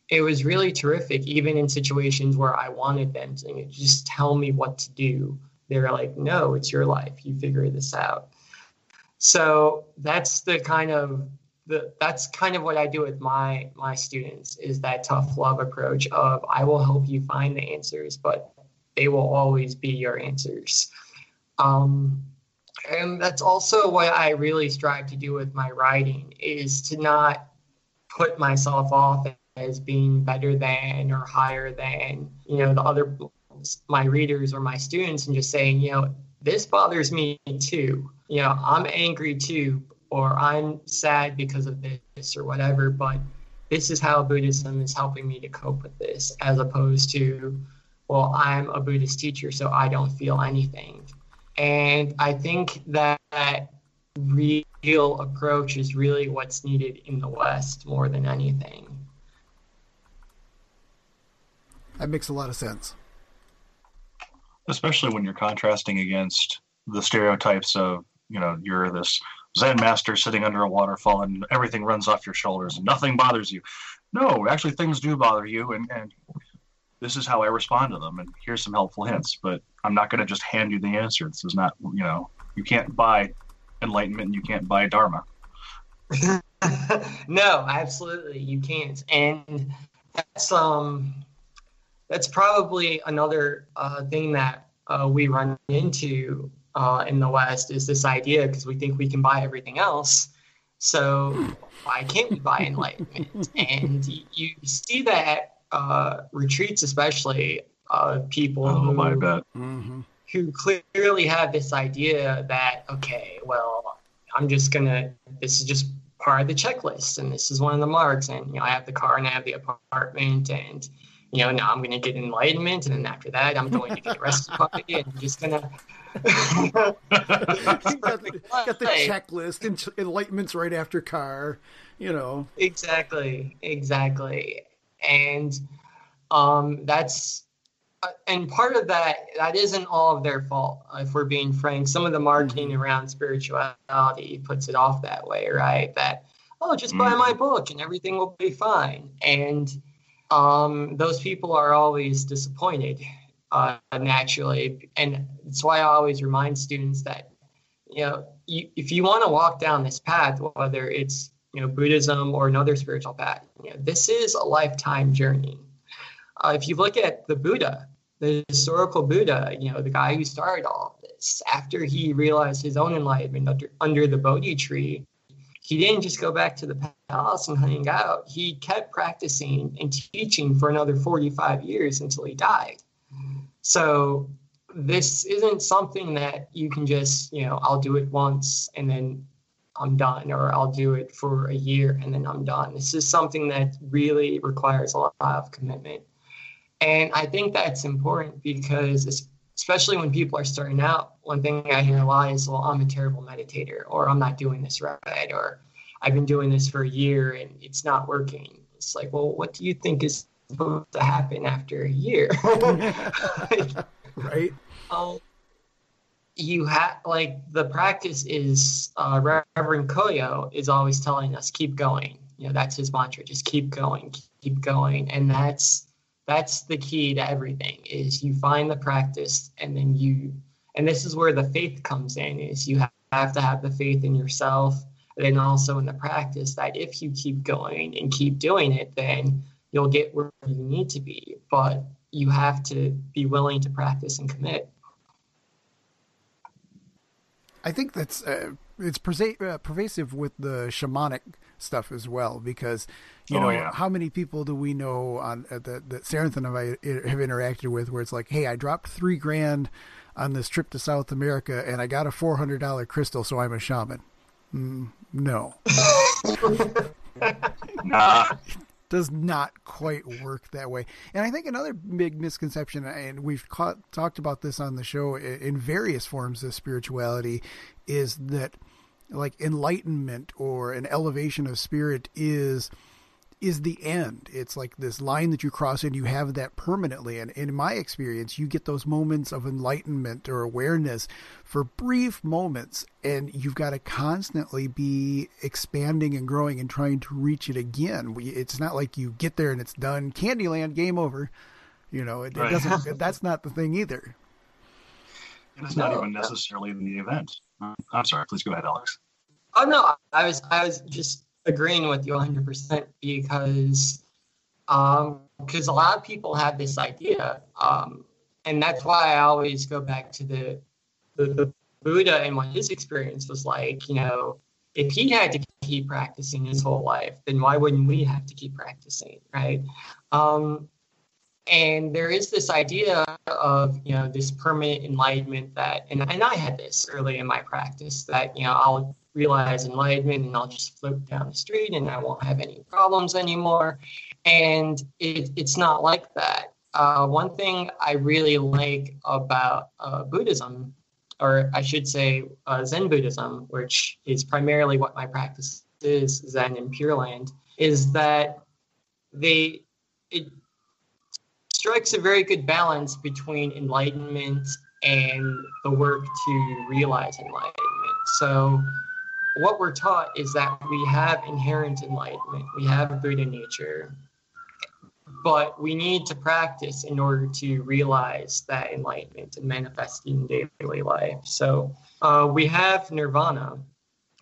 D: it was really terrific, even in situations where I wanted them to just tell me what to do. They're like, no, it's your life. You figure this out. So that's the kind of the that's kind of what I do with my my students is that tough love approach of I will help you find the answers, but they will always be your answers. Um, and that's also what I really strive to do with my writing is to not put myself off as being better than or higher than you know the other my readers or my students and just saying you know this bothers me too. You know i'm angry too or i'm sad because of this or whatever but this is how buddhism is helping me to cope with this as opposed to well i'm a buddhist teacher so i don't feel anything. And i think that real approach is really what's needed in the west more than anything
B: that makes a lot of sense.
C: Especially when you're contrasting against the stereotypes of, you know, you're this Zen master sitting under a waterfall and everything runs off your shoulders and nothing bothers you. No, actually, things do bother you, and, and this is how I respond to them. And here's some helpful hints, but I'm not going to just hand you the answer. This is not, you know, you can't buy enlightenment and you can't buy Dharma.
D: no, absolutely, you can't. And that's um that's probably another uh, thing that uh, we run into uh, in the West is this idea because we think we can buy everything else. So why can't we buy enlightenment? and you see that uh, retreats, especially uh, people
C: oh,
D: who,
C: my bet.
B: Mm-hmm.
D: who clearly have this idea that okay, well, I'm just gonna. This is just part of the checklist, and this is one of the marks, and you know, I have the car and I have the apartment, and you know, now I'm going to get enlightenment, and then after that, I'm going to get rescue puppy, and I'm just going to. got,
B: the, got the checklist, enlightenment's right after car, you know.
D: Exactly, exactly, and um, that's uh, and part of that that isn't all of their fault if we're being frank some of the marketing mm-hmm. around spirituality puts it off that way right that oh just buy mm-hmm. my book and everything will be fine and um, those people are always disappointed uh, naturally. And that's why I always remind students that, you know, you, if you want to walk down this path, whether it's, you know, Buddhism or another spiritual path, you know, this is a lifetime journey. Uh, if you look at the Buddha, the historical Buddha, you know, the guy who started all of this, after he realized his own enlightenment under, under the Bodhi tree, he didn't just go back to the palace and hang out. He kept practicing and teaching for another 45 years until he died. So this isn't something that you can just, you know, I'll do it once and then I'm done, or I'll do it for a year and then I'm done. This is something that really requires a lot of commitment. And I think that's important because, especially when people are starting out, one thing I hear a lot is, well, I'm a terrible meditator, or I'm not doing this right, or I've been doing this for a year and it's not working. It's like, well, what do you think is supposed to happen after a year?
B: right.
D: Um, you have like the practice is uh, Reverend Koyo is always telling us keep going. You know that's his mantra. Just keep going, keep going, and that's that's the key to everything. Is you find the practice and then you and this is where the faith comes in. Is you have to have the faith in yourself, and also in the practice that if you keep going and keep doing it, then you'll get where you need to be. But you have to be willing to practice and commit.
B: I think that's uh, it's uh, pervasive with the shamanic stuff as well because you oh, know yeah. how many people do we know on uh, that that Sarenth and I have interacted with where it's like hey I dropped three grand on this trip to South America and I got a four hundred dollar crystal so I'm a shaman. Mm, no. nah does not quite work that way. And I think another big misconception, and we've caught, talked about this on the show in various forms of spirituality, is that like enlightenment or an elevation of spirit is is the end. It's like this line that you cross and you have that permanently. And in my experience, you get those moments of enlightenment or awareness for brief moments, and you've got to constantly be expanding and growing and trying to reach it again. It's not like you get there and it's done. Candyland, game over. You know, it, right. it doesn't. that's not the thing either.
C: It's not even necessarily the event. I'm sorry. Please go ahead, Alex.
D: Oh no, I was I was just agreeing with you 100% because um because a lot of people have this idea um and that's why I always go back to the, the the Buddha and what his experience was like. You know, if he had to keep practicing his whole life, then why wouldn't we have to keep practicing, right? Um, and there is this idea of you know this permanent enlightenment that and, and i had this early in my practice that you know i'll realize enlightenment and i'll just float down the street and i won't have any problems anymore and it, it's not like that uh, one thing i really like about uh, buddhism or i should say uh, zen buddhism which is primarily what my practice is zen in pure land is that they it strikes a very good balance between enlightenment and the work to realize enlightenment. So, what we're taught is that we have inherent enlightenment, we have Buddha nature, but we need to practice in order to realize that enlightenment and manifest in daily life. So, uh, we have nirvana,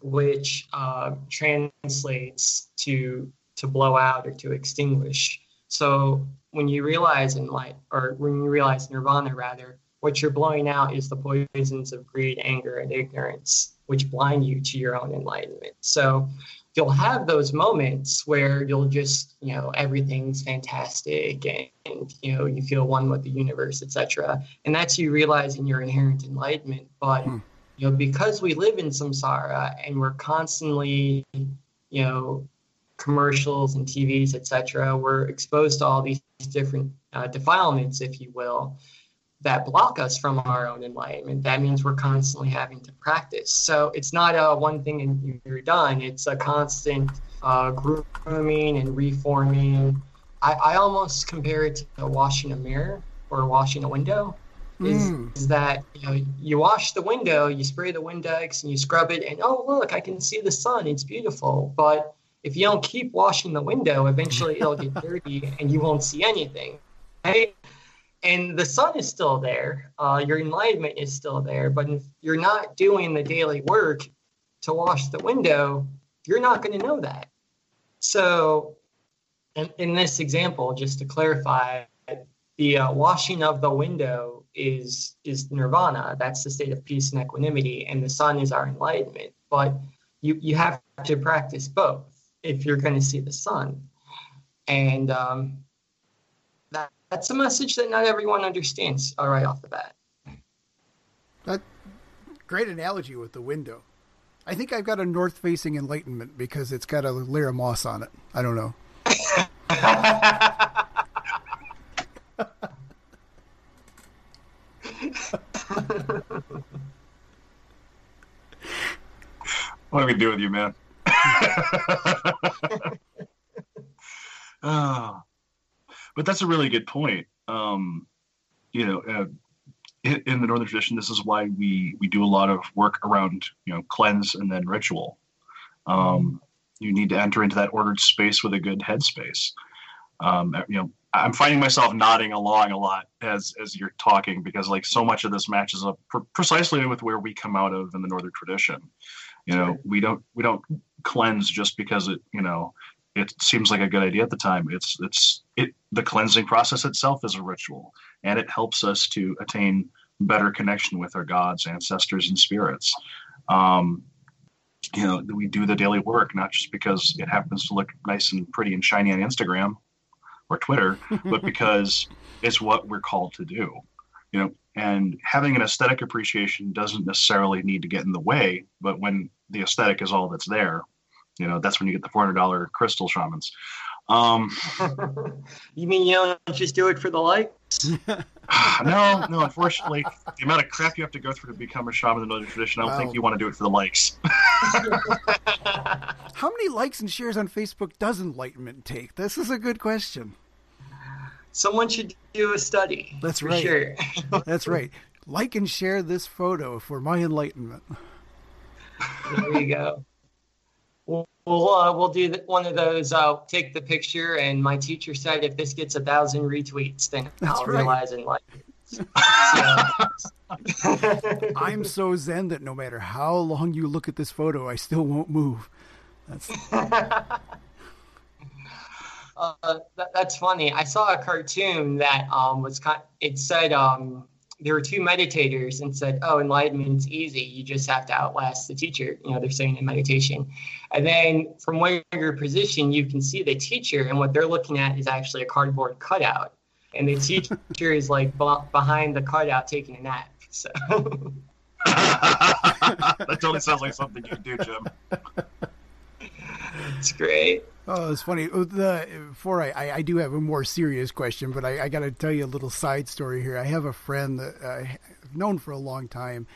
D: which uh, translates to to blow out or to extinguish. So when you realize in light, or when you realize nirvana rather, what you're blowing out is the poisons of greed, anger, and ignorance, which blind you to your own enlightenment. So you'll have those moments where you'll just, you know, everything's fantastic and, and you know, you feel one with the universe, etc. And that's you realizing your inherent enlightenment. But hmm. you know, because we live in samsara and we're constantly, you know, commercials and TVs, etc., we're exposed to all these different uh, defilements, if you will, that block us from our own enlightenment. That means we're constantly having to practice. So it's not a one thing and you're done. It's a constant uh, grooming and reforming. I, I almost compare it to washing a mirror or washing a window. Is, mm. is that you know you wash the window, you spray the Windex, and you scrub it, and oh look, I can see the sun. It's beautiful, but if you don't keep washing the window, eventually it'll get dirty and you won't see anything. Right? And the sun is still there, uh, your enlightenment is still there, but if you're not doing the daily work to wash the window, you're not going to know that. So, in, in, this example, just to clarify, the uh, washing of the window is is nirvana. That's the state of peace and equanimity, and the sun is our enlightenment. But you you have to practice both if you're going to see the sun, and um, that's a message that not everyone understands all right off the bat.
B: That great analogy with the window. I think I've got a north facing enlightenment because it's got a layer of moss on it. I don't know.
C: what do we do with you, man? oh. But that's a really good point. Um, you know, uh, in, in, the northern tradition, this is why we we do a lot of work around you know cleanse and then ritual. Um, you need to enter into that ordered space with a good headspace. Um, you know, I'm finding myself nodding along a lot as as you're talking because like so much of this matches up pr- precisely with where we come out of in the northern tradition. You know, we don't we don't cleanse just because it you know it seems like a good idea at the time. It's it's it the cleansing process itself is a ritual, and it helps us to attain better connection with our gods, ancestors, and spirits. Um, you know, we do the daily work not just because it happens to look nice and pretty and shiny on Instagram or Twitter, but because it's what we're called to do. You know, and having an aesthetic appreciation doesn't necessarily need to get in the way, but when the aesthetic is all that's there, you know, that's when you get the four hundred dollar crystal shamans. Um,
D: you mean you don't just do it for the likes?
C: no, no. Unfortunately, the amount of crap you have to go through to become a shaman in the tradition, I don't wow. think you want to do it for the likes.
B: How many likes and shares on Facebook does enlightenment take? This is a good question.
D: Someone should do a study.
B: That's right.
D: Sure.
B: That's right. Like and share this photo for my enlightenment.
D: There you go. We'll we'll, uh, we'll do one of those. I'll uh, take the picture, and my teacher said if this gets a thousand retweets, then That's I'll right. realize and like.
B: I'm so zen that no matter how long you look at this photo, I still won't move. That's.
D: Uh, that, that's funny. I saw a cartoon that um, was kind. It said um, there were two meditators and said, "Oh, enlightenment's easy. You just have to outlast the teacher." You know, they're saying in meditation. And then from where you're positioned, you can see the teacher, and what they're looking at is actually a cardboard cutout, and the teacher is like b- behind the cutout taking a nap. So.
C: that totally sounds like something you do, Jim.
D: It's great.
B: Oh, it's funny. Oh, the before I, I, I, do have a more serious question, but I, I got to tell you a little side story here. I have a friend that I've known for a long time,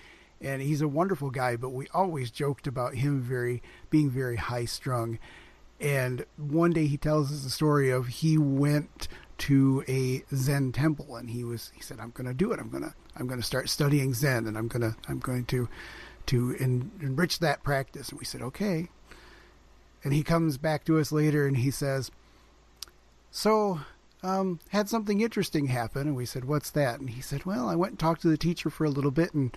B: and he's a wonderful guy. But we always joked about him very being very high strung. And one day he tells us the story of he went to a Zen temple, and he was he said, "I'm going to do it. I'm going to I'm going to start studying Zen, and I'm going to I'm going to to en- enrich that practice." And we said, "Okay." And he comes back to us later and he says, So, um, had something interesting happen. And we said, What's that? And he said, Well, I went and talked to the teacher for a little bit. And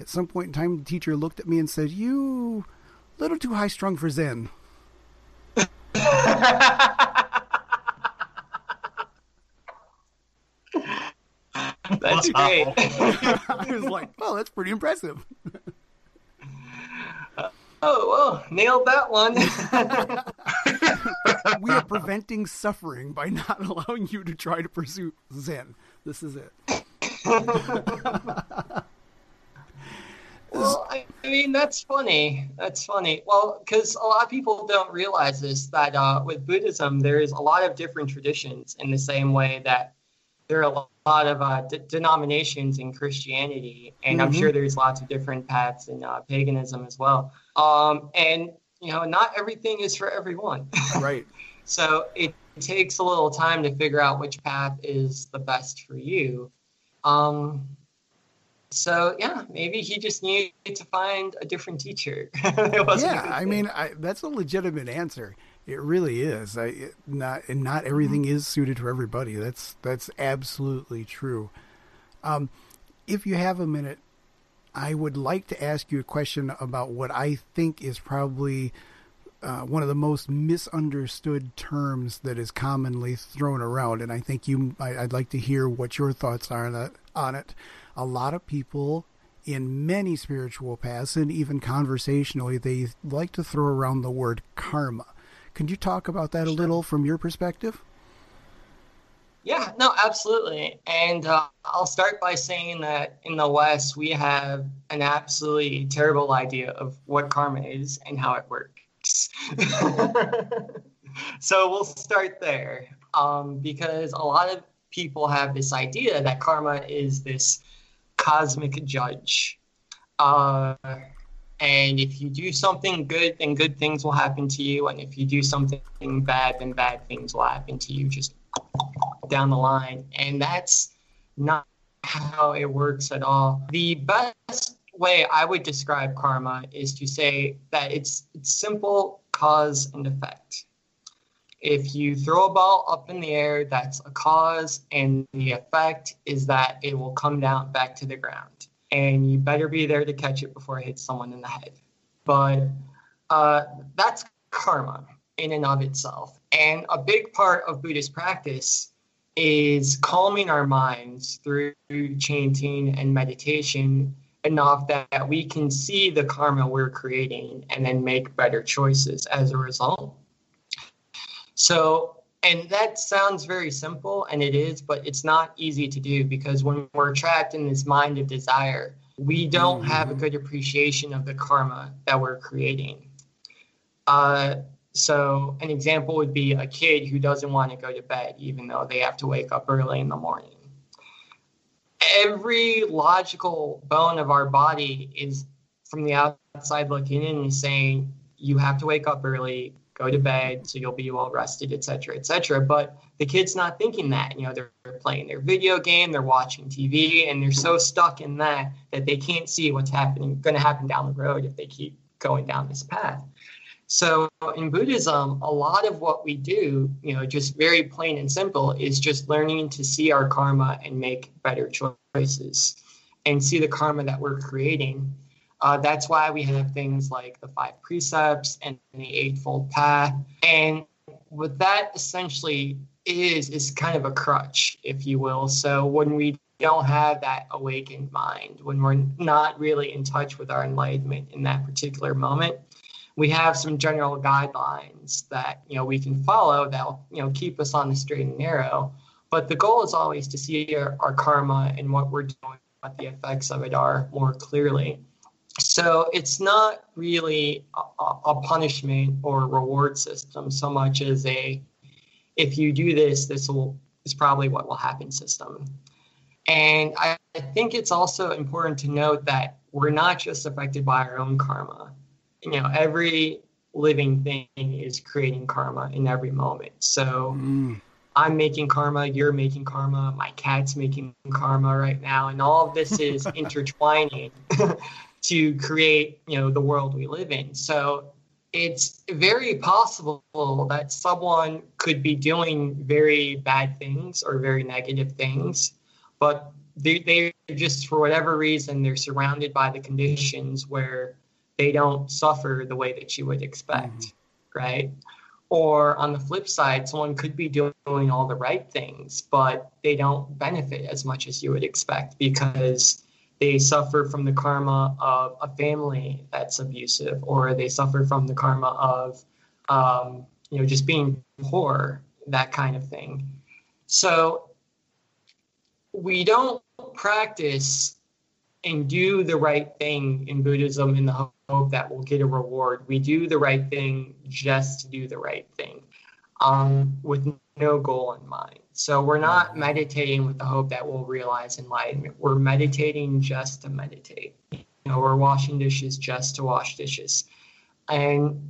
B: at some point in time, the teacher looked at me and said, You a little too high strung for Zen.
D: That's great.
B: I was like, "Oh, that's pretty impressive."
D: Oh, well, nailed that one.
B: we are preventing suffering by not allowing you to try to pursue Zen. This is it.
D: well, I, mean, that's funny. That's funny. Well, because a lot of people don't realize this that uh, with Buddhism, there's a lot of different traditions in the same way that there are a lot of uh, d- denominations in Christianity, and mm-hmm. I'm sure there's lots of different paths in uh, paganism as well. Um, and you know, not everything is for everyone.
B: Right.
D: so it takes a little time to figure out which path is the best for you. Um, so yeah, maybe he just needed to find a different teacher.
B: yeah, I mean, I, that's a legitimate answer. It really is. I, it, not and not everything mm-hmm. is suited for everybody. That's that's absolutely true. Um, if you have a minute, I would like to ask you a question about what I think is probably uh, one of the most misunderstood terms that is commonly thrown around, and I think you. I, would like to hear what your thoughts are on, that, on it. A lot of people in many spiritual paths and even conversationally, they like to throw around the word karma. Can you talk about that a little from your perspective?
D: Yeah, no, absolutely. And uh, I'll start by saying that in the West, we have an absolutely terrible idea of what karma is and how it works. so we'll start there um, because a lot of people have this idea that karma is this cosmic judge. Uh, and if you do something good, then good things will happen to you. And if you do something bad, then bad things will happen to you. Just down the line. And that's not how it works at all. The best way I would describe karma is to say that it's, it's simple cause and effect. If you throw a ball up in the air, that's a cause, and the effect is that it will come down back to the ground. And you better be there to catch it before it hits someone in the head. But uh, that's karma in and of itself. And a big part of Buddhist practice is calming our minds through chanting and meditation enough that we can see the karma we're creating and then make better choices as a result. So, and that sounds very simple, and it is, but it's not easy to do because when we're trapped in this mind of desire, we don't have a mm-hmm. good appreciation of the karma that we're creating. Uh, so, an example would be a kid who doesn't want to go to bed, even though they have to wake up early in the morning. Every logical bone of our body is from the outside looking in and saying, you have to wake up early, go to bed so you'll be well rested, etc., etc. But the kid's not thinking that. You know, they're playing their video game, they're watching TV, and they're so stuck in that that they can't see what's happening, going to happen down the road if they keep going down this path. So in Buddhism, a lot of what we do, you know, just very plain and simple, is just learning to see our karma and make better choices and see the karma that we're creating. Uh, that's why we have things like the five precepts and the eightfold path. And what that essentially is, is kind of a crutch, if you will. So when we don't have that awakened mind, when we're not really in touch with our enlightenment in that particular moment, we have some general guidelines that you know we can follow that'll you know keep us on the straight and narrow. But the goal is always to see our, our karma and what we're doing, what the effects of it are more clearly. So it's not really a, a punishment or reward system so much as a if you do this, this will is probably what will happen system. And I, I think it's also important to note that we're not just affected by our own karma you know every living thing is creating karma in every moment so mm. i'm making karma you're making karma my cat's making karma right now and all of this is intertwining to create you know the world we live in so it's very possible that someone could be doing very bad things or very negative things but they, they just for whatever reason they're surrounded by the conditions where they don't suffer the way that you would expect, mm-hmm. right? Or on the flip side, someone could be doing all the right things, but they don't benefit as much as you would expect because they suffer from the karma of a family that's abusive, or they suffer from the karma of, um, you know, just being poor, that kind of thing. So we don't practice and do the right thing in Buddhism in the hope that we'll get a reward. We do the right thing just to do the right thing um, with no goal in mind. So we're not meditating with the hope that we'll realize enlightenment. We're meditating just to meditate. You know, we're washing dishes just to wash dishes. And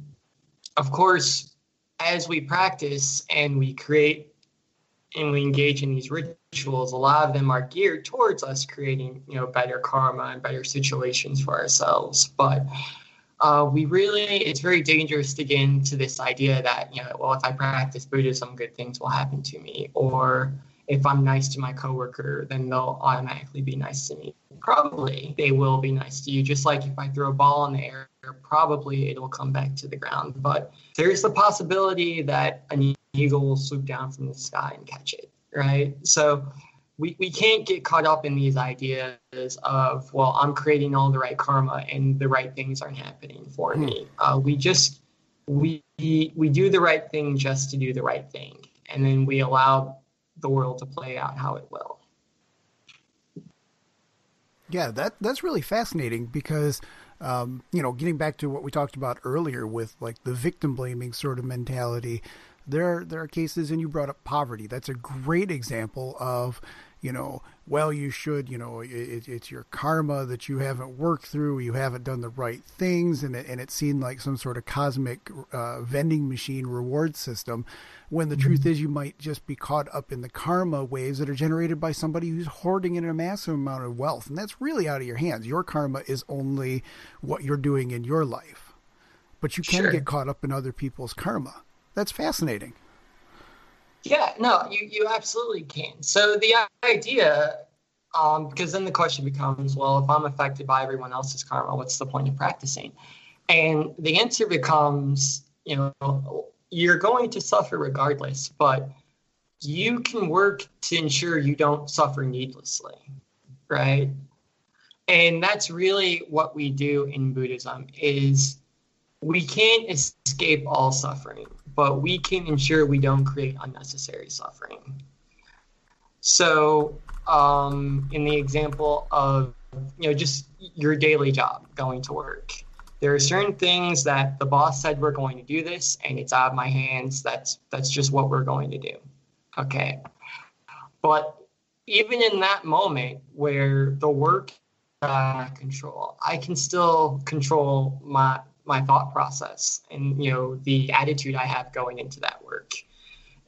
D: of course, as we practice and we create and we engage in these rituals, a lot of them are geared towards us creating, you know, better karma and better situations for ourselves. But uh, we really, it's very dangerous to get into this idea that, you know, well, if I practice Buddhism, good things will happen to me. Or if I'm nice to my coworker, then they'll automatically be nice to me. Probably they will be nice to you. Just like if I throw a ball in the air, probably it'll come back to the ground. But there's the possibility that an eagle will swoop down from the sky and catch it, right? So we, we can't get caught up in these ideas of well i'm creating all the right karma and the right things aren't happening for hmm. me. Uh, we just we we do the right thing just to do the right thing. And then we allow the world to play out how it will.
B: Yeah that that's really fascinating because um, you know getting back to what we talked about earlier with like the victim blaming sort of mentality there there are cases and you brought up poverty that's a great example of you know, well, you should, you know, it, it's your karma that you haven't worked through, you haven't done the right things, and it, and it seemed like some sort of cosmic uh, vending machine reward system. When the mm-hmm. truth is, you might just be caught up in the karma waves that are generated by somebody who's hoarding in a massive amount of wealth, and that's really out of your hands. Your karma is only what you're doing in your life, but you can sure. get caught up in other people's karma. That's fascinating.
D: Yeah, no, you, you absolutely can. So the idea, um, because then the question becomes, well, if I'm affected by everyone else's karma, what's the point of practicing? And the answer becomes, you know, you're going to suffer regardless, but you can work to ensure you don't suffer needlessly, right? And that's really what we do in Buddhism is we can't escape all suffering but we can ensure we don't create unnecessary suffering. So, um, in the example of you know just your daily job, going to work, there are certain things that the boss said we're going to do this, and it's out of my hands. That's that's just what we're going to do. Okay, but even in that moment where the work uh, control, I can still control my my thought process and you know the attitude I have going into that work.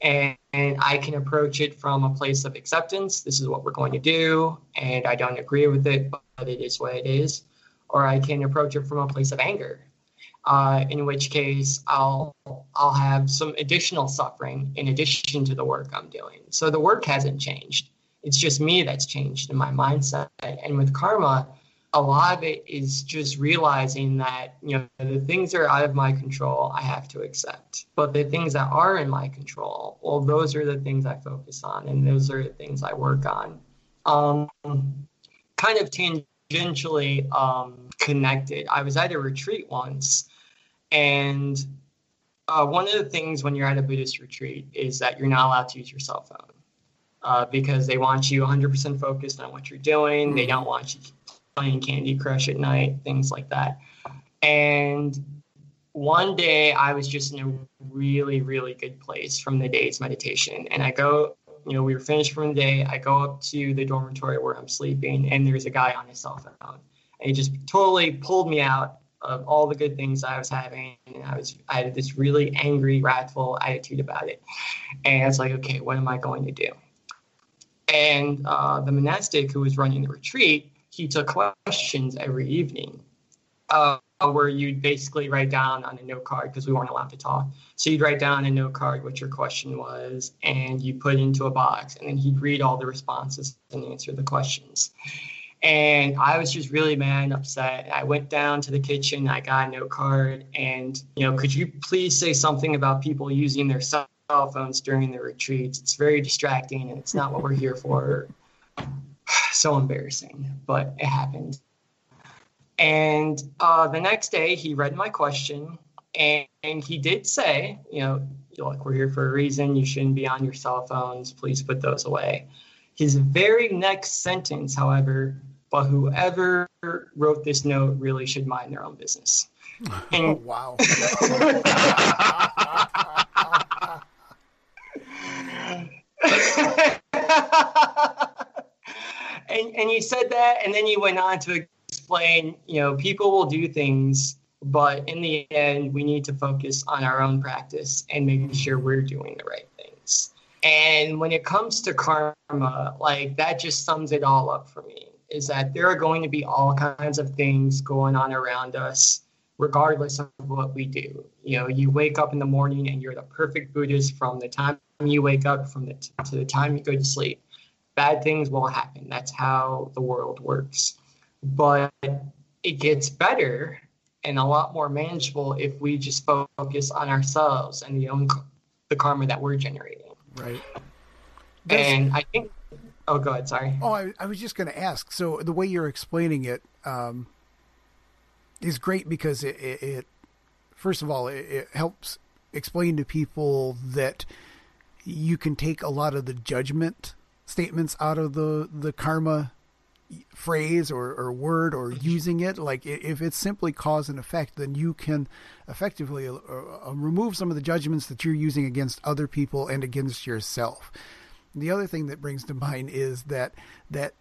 D: And, and, I can approach it from a place of acceptance. This is what we're going to do, and I don't agree with it, but it is what it is. Or I can approach it from a place of anger, uh, in which case I'll I'll have some additional suffering in addition to the work I'm doing. So the work hasn't changed. It's just me that's changed in my mindset. And with karma, a lot of it is just realizing that you know the things that are out of my control i have to accept. But the things that are in my control well those are the things i focus on and those are the things i work on. Um, kind of tangentially um, connected i was at a retreat once and uh, one of the things when you're at a buddhist retreat is that you're not allowed to use your cell phone uh, because they want you 100% focused on what you're doing. They don't want you playing Candy Crush at night, things like that. And one day I was just in a really, really good place from the day's meditation. And I go, you know, we were finished from the day. I go up to the dormitory where I'm sleeping, and there's a guy on his cell phone. And he just totally pulled me out of all the good things I was having. And I was, I had this really angry, wrathful attitude about it. And I was like, okay, what am I going to do? And uh, the monastic who was running the retreat he took questions every evening uh, where you'd basically write down on a note card because we weren't allowed to talk. So you'd write down a note card what your question was and you put it into a box and then he'd read all the responses and answer the questions. And I was just really mad and upset. I went down to the kitchen, I got a note card, and you know, could you please say something about people using their cell phones during the retreats? It's very distracting and it's not what we're here for so embarrassing, but it happened. And uh, the next day, he read my question, and, and he did say, you know, like we're here for a reason. You shouldn't be on your cell phones. Please put those away. His very next sentence, however, but whoever wrote this note really should mind their own business.
B: And, oh, wow.
D: and and you said that, and then you went on to explain, you know, people will do things, but in the end, we need to focus on our own practice and making sure we're doing the right things. And when it comes to karma, like that just sums it all up for me. Is that there are going to be all kinds of things going on around us regardless of what we do. You know, you wake up in the morning and you're the perfect Buddhist from the time you wake up from the t- to the time you go to sleep bad things will happen. That's how the world works. But it gets better and a lot more manageable if we just focus on ourselves and the own the karma that we're generating.
B: Right.
D: and I think Oh, go ahead. Sorry.
B: Oh, I, I was just going to ask. So the way you're explaining it um, is great because it, it, it first of all, it, it helps explain to people that you can take a lot of the judgment statements out of the the karma phrase or, or word or using it like if it's simply cause and effect then you can effectively uh, uh, remove some of the judgments that you're using against other people and against yourself the other thing that brings to mind is that that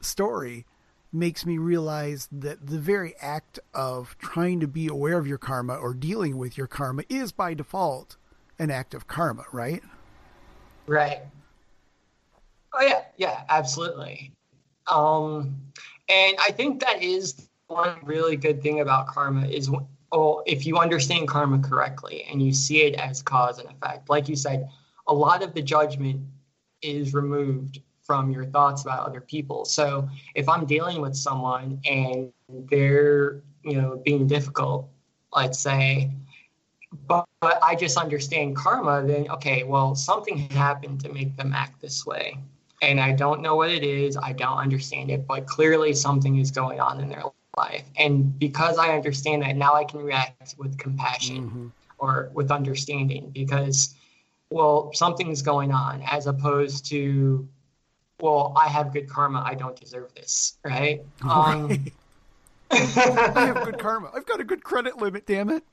B: story makes me realize that the very act of trying to be aware of your karma or dealing with your karma is by default an act of karma, right?
D: Right. Oh yeah, yeah, absolutely. Um, and I think that is one really good thing about karma is well, if you understand karma correctly and you see it as cause and effect, like you said, a lot of the judgment is removed from your thoughts about other people. So if I'm dealing with someone and they're, you know, being difficult, let's say, but, but I just understand karma, then okay, well, something happened to make them act this way. And I don't know what it is, I don't understand it, but clearly something is going on in their life. And because I understand that, now I can react with compassion mm-hmm. or with understanding because well, something's going on, as opposed to, well, I have good karma, I don't deserve this, right? Um,
B: I have good karma. I've got a good credit limit, damn it.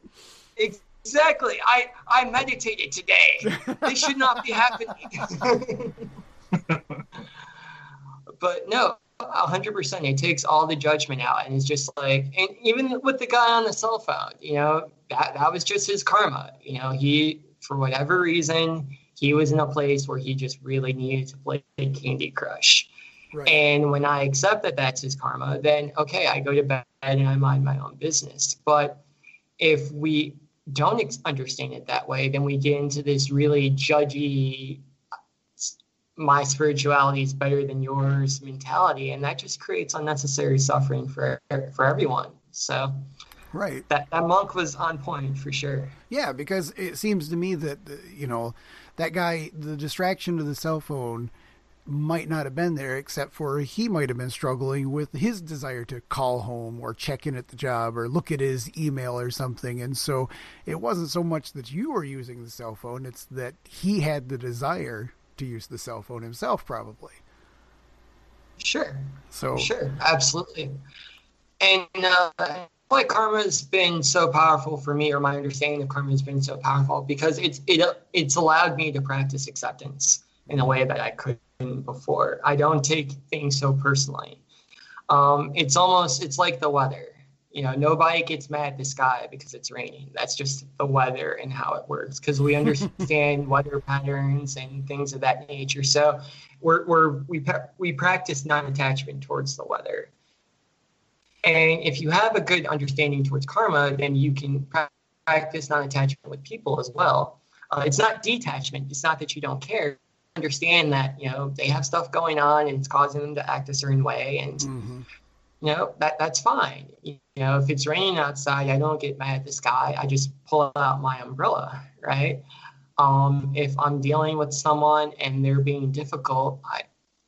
D: Exactly. I, I meditated today. this should not be happening. but no, 100%. It takes all the judgment out. And it's just like, and even with the guy on the cell phone, you know, that, that was just his karma. You know, he for whatever reason, he was in a place where he just really needed to play Candy Crush. Right. And when I accept that that's his karma, then okay, I go to bed and I mind my own business. But if we don't ex- understand it that way, then we get into this really judgy, my spirituality is better than yours mentality, and that just creates unnecessary suffering for for everyone. So
B: Right.
D: That that monk was on point for sure.
B: Yeah, because it seems to me that you know that guy, the distraction of the cell phone might not have been there except for he might have been struggling with his desire to call home or check in at the job or look at his email or something and so it wasn't so much that you were using the cell phone it's that he had the desire to use the cell phone himself probably
D: sure so sure absolutely and uh, why karma has been so powerful for me, or my understanding of karma has been so powerful because it's it it's allowed me to practice acceptance in a way that I couldn't before. I don't take things so personally. Um, it's almost it's like the weather. You know, nobody gets mad at the sky because it's raining. That's just the weather and how it works because we understand weather patterns and things of that nature. So we're, we're we we practice non-attachment towards the weather and if you have a good understanding towards karma, then you can practice non attachment with people as well. Uh, it's not detachment, it's not that you don't care. Understand that, you know, they have stuff going on and it's causing them to act a certain way. And, mm-hmm. you know, that that's fine. You know, if it's raining outside, I don't get mad at the sky. I just pull out my umbrella, right? Um, if I'm dealing with someone and they're being difficult, I,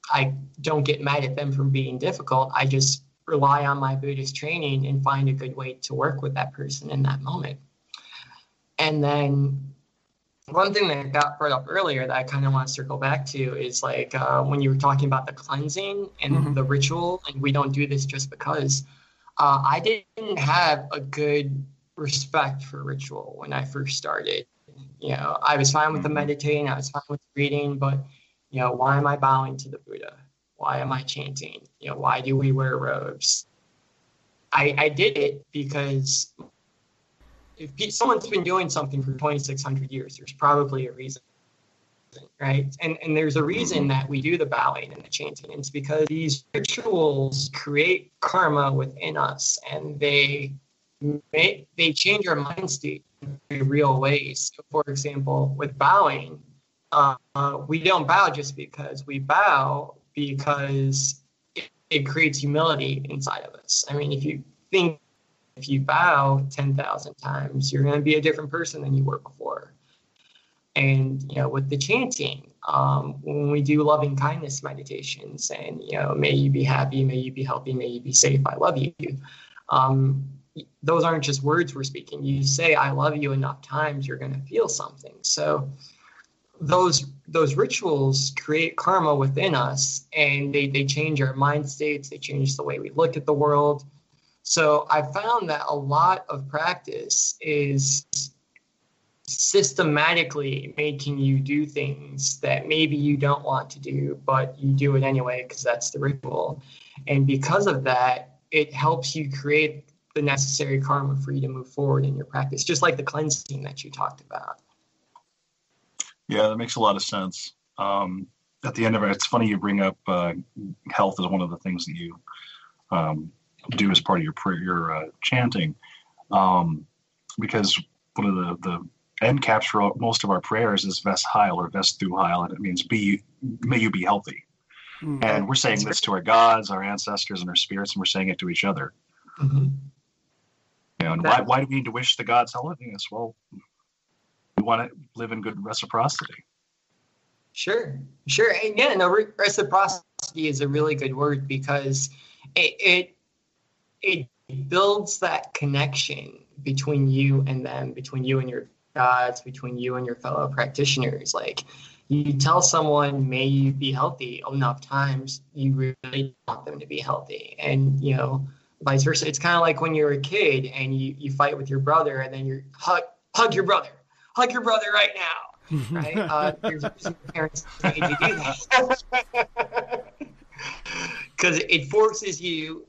D: I don't get mad at them for being difficult. I just rely on my Buddhist training and find a good way to work with that person in that moment. And then one thing that got brought up earlier that I kind of want to circle back to is like uh, when you were talking about the cleansing and mm-hmm. the ritual, and we don't do this just because. Uh, I didn't have a good respect for ritual when I first started. You know, I was fine with the mm-hmm. meditating, I was fine with reading, but you know, why am I bowing to the Buddha? Why am I chanting? You know, why do we wear robes? I, I did it because if someone's been doing something for 2,600 years, there's probably a reason, right? And and there's a reason that we do the bowing and the chanting. It's because these rituals create karma within us, and they make, they change our mind state in real ways. So for example, with bowing, uh, we don't bow just because we bow because it, it creates humility inside of us. I mean, if you think if you bow 10,000 times, you're going to be a different person than you were before. And you know, with the chanting, um, when we do loving kindness meditations, and you know, may you be happy, may you be healthy, may you be safe, I love you. Um, those aren't just words we're speaking. You say "I love you" enough times, you're going to feel something. So those those rituals create karma within us, and they they change our mind states. They change the way we look at the world. So I found that a lot of practice is systematically making you do things that maybe you don't want to do, but you do it anyway because that's the ritual. And because of that, it helps you create the necessary karma for you to move forward in your practice, just like the cleansing that you talked about.
C: Yeah, that makes a lot of sense. Um, at the end of it, it's funny you bring up uh, health as one of the things that you um, do as part of your prayer, your uh, chanting, um, because one of the the end caps for most of our prayers is "Vest Heil" or "Vest through Heil," and it means "Be may you be healthy." Mm-hmm. And we're saying this to our gods, our ancestors, and our spirits, and we're saying it to each other. Mm-hmm. You know, and why, why do we need to wish the gods healthiness? Well, we want to live in good reciprocity.
D: Sure, sure. And yeah, no, reciprocity is a really good word because it, it it builds that connection between you and them, between you and your gods, between you and your fellow practitioners. Like you tell someone, may you be healthy enough times, you really want them to be healthy. And you know, vice versa. It's kind of like when you're a kid and you, you fight with your brother and then you hug hug your brother, hug your brother right now, right? Uh, there's some parents that do that because it forces you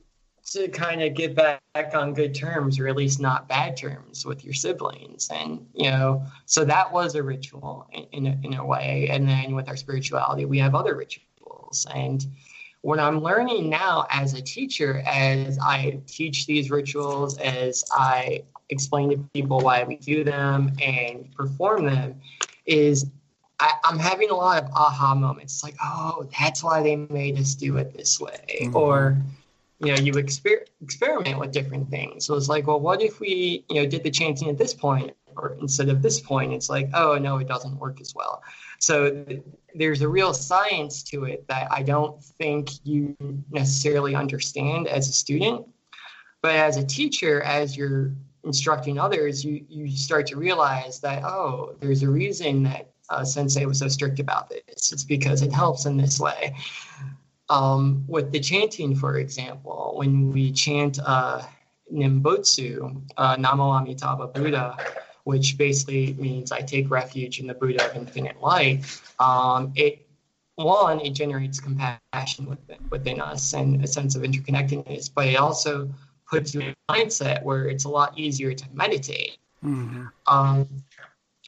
D: to kind of get back on good terms or at least not bad terms with your siblings and you know so that was a ritual in, in, a, in a way and then with our spirituality we have other rituals and what I'm learning now as a teacher, as I teach these rituals, as I explain to people why we do them and perform them, is I, am having a lot of aha moments. It's like, oh, that's why they made us do it this way. Mm-hmm. Or, you know, you exper- experiment with different things. So it's like, well, what if we, you know, did the chanting at this point or instead of this point? It's like, oh, no, it doesn't work as well. So th- there's a real science to it that I don't think you necessarily understand as a student. But as a teacher, as you're instructing others, you, you start to realize that, oh, there's a reason that uh, Sensei was so strict about this. It's because it helps in this way. Um, with the chanting, for example, when we chant uh, Nembutsu, uh, Namo Amitabha Buddha, which basically means I take refuge in the Buddha of infinite light. Um, it one, it generates compassion within, within us and a sense of interconnectedness, but it also puts you in a mindset where it's a lot easier to meditate. Mm-hmm. Um,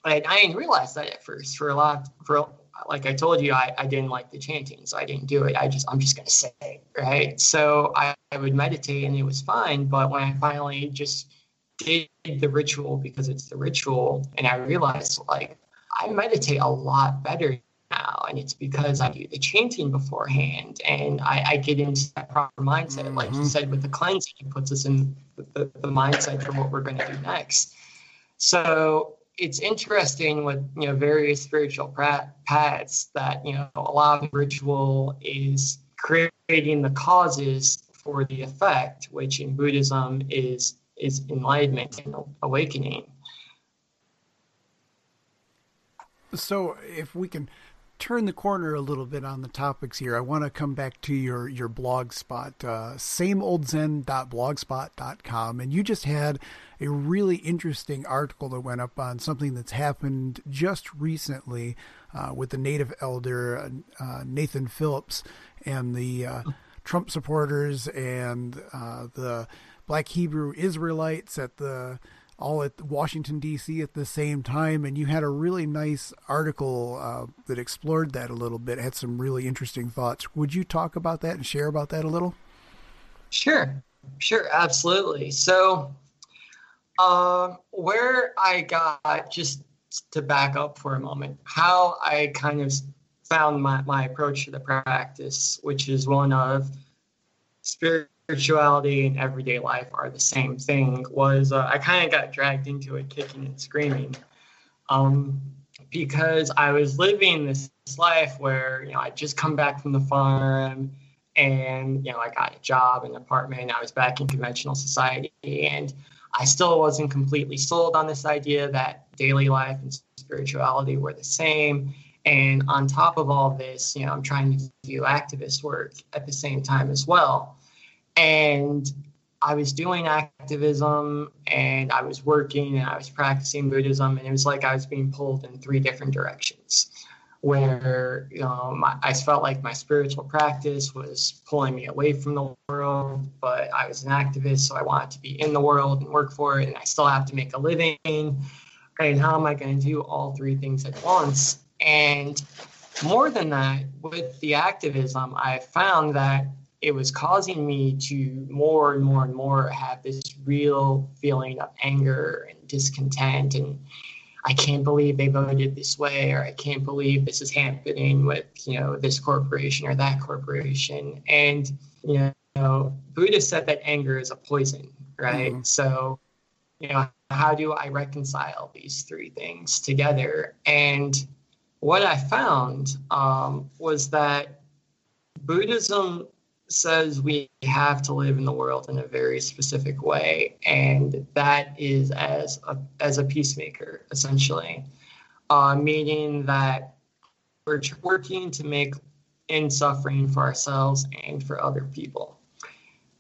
D: and I didn't realize that at first. For a lot, for like I told you, I, I didn't like the chanting, so I didn't do it. I just I'm just gonna say right. So I, I would meditate and it was fine, but when I finally just did the ritual because it's the ritual, and I realized like I meditate a lot better now, and it's because I do the chanting beforehand, and I, I get into that proper mindset. Like you mm-hmm. said, with the cleansing, it puts us in the, the mindset for what we're going to do next. So it's interesting with you know various spiritual paths that you know a lot of ritual is creating the causes for the effect, which in Buddhism is is enlightenment and awakening.
B: So, if we can turn the corner a little bit on the topics here, I want to come back to your your blog spot, uh, sameoldzen.blogspot.com, and you just had a really interesting article that went up on something that's happened just recently uh, with the native elder uh, Nathan Phillips and the uh, Trump supporters and uh, the Black Hebrew Israelites at the all at Washington D.C. at the same time, and you had a really nice article uh, that explored that a little bit. Had some really interesting thoughts. Would you talk about that and share about that a little?
D: Sure, sure, absolutely. So, um, where I got just to back up for a moment, how I kind of found my, my approach to the practice, which is one of spirit spirituality and everyday life are the same thing was uh, I kind of got dragged into it kicking and screaming. Um, because I was living this life where, you know, I just come back from the farm and, you know, I got a job, an apartment, I was back in conventional society. And I still wasn't completely sold on this idea that daily life and spirituality were the same. And on top of all this, you know, I'm trying to do activist work at the same time as well. And I was doing activism and I was working and I was practicing Buddhism, and it was like I was being pulled in three different directions. Where I felt like my spiritual practice was pulling me away from the world, but I was an activist, so I wanted to be in the world and work for it, and I still have to make a living. And how am I going to do all three things at once? And more than that, with the activism, I found that it was causing me to more and more and more have this real feeling of anger and discontent and I can't believe they voted this way, or I can't believe this is happening with you know this corporation or that corporation. And you know, Buddha said that anger is a poison, right? Mm-hmm. So, you know, how do I reconcile these three things together? And what I found um, was that Buddhism says we have to live in the world in a very specific way, and that is as a, as a peacemaker, essentially, uh, meaning that we're working to make end suffering for ourselves and for other people.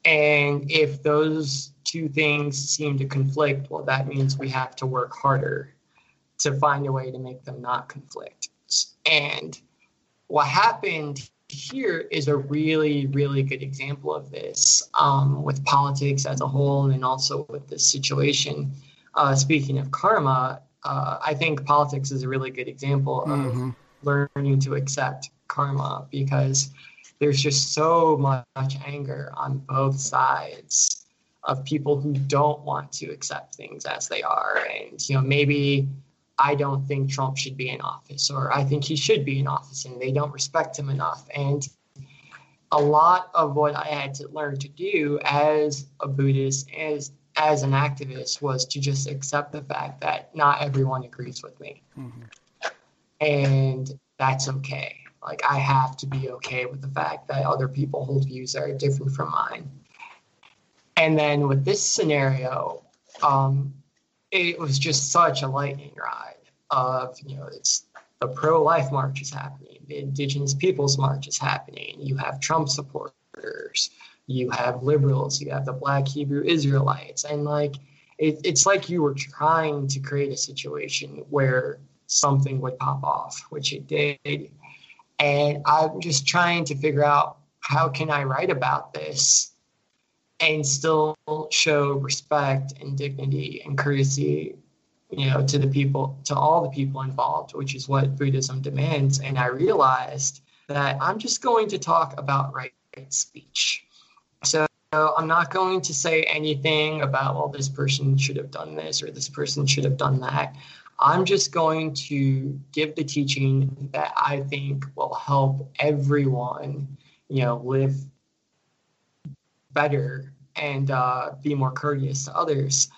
D: And if those two things seem to conflict, well, that means we have to work harder to find a way to make them not conflict. And what happened here is a really, really good example of this um, with politics as a whole and also with this situation. Uh, speaking of karma, uh, I think politics is a really good example mm-hmm. of learning to accept karma because there's just so much anger on both sides of people who don't want to accept things as they are. And, you know, maybe I don't think Trump should be in office, or I think he should be in office, and they don't respect him enough. And a lot of what I had to learn to do as a Buddhist, as as an activist, was to just accept the fact that not everyone agrees with me, mm-hmm. and that's okay. Like I have to be okay with the fact that other people hold views that are different from mine. And then with this scenario, um, it was just such a lightning ride of you know it's the pro-life march is happening the indigenous peoples march is happening you have trump supporters you have liberals you have the black hebrew israelites and like it, it's like you were trying to create a situation where something would pop off which it did. And i'm just trying to figure out how can i write about this and still show respect and dignity and courtesy you know to the people to all the people involved which is what buddhism demands. And i realized that i'm just going to talk about right speech. So i'm not going to say anything about well this person should have done this or this person should have done that. I'm just going to give the teaching that i think will help everyone you know live better and uh, be more courteous to others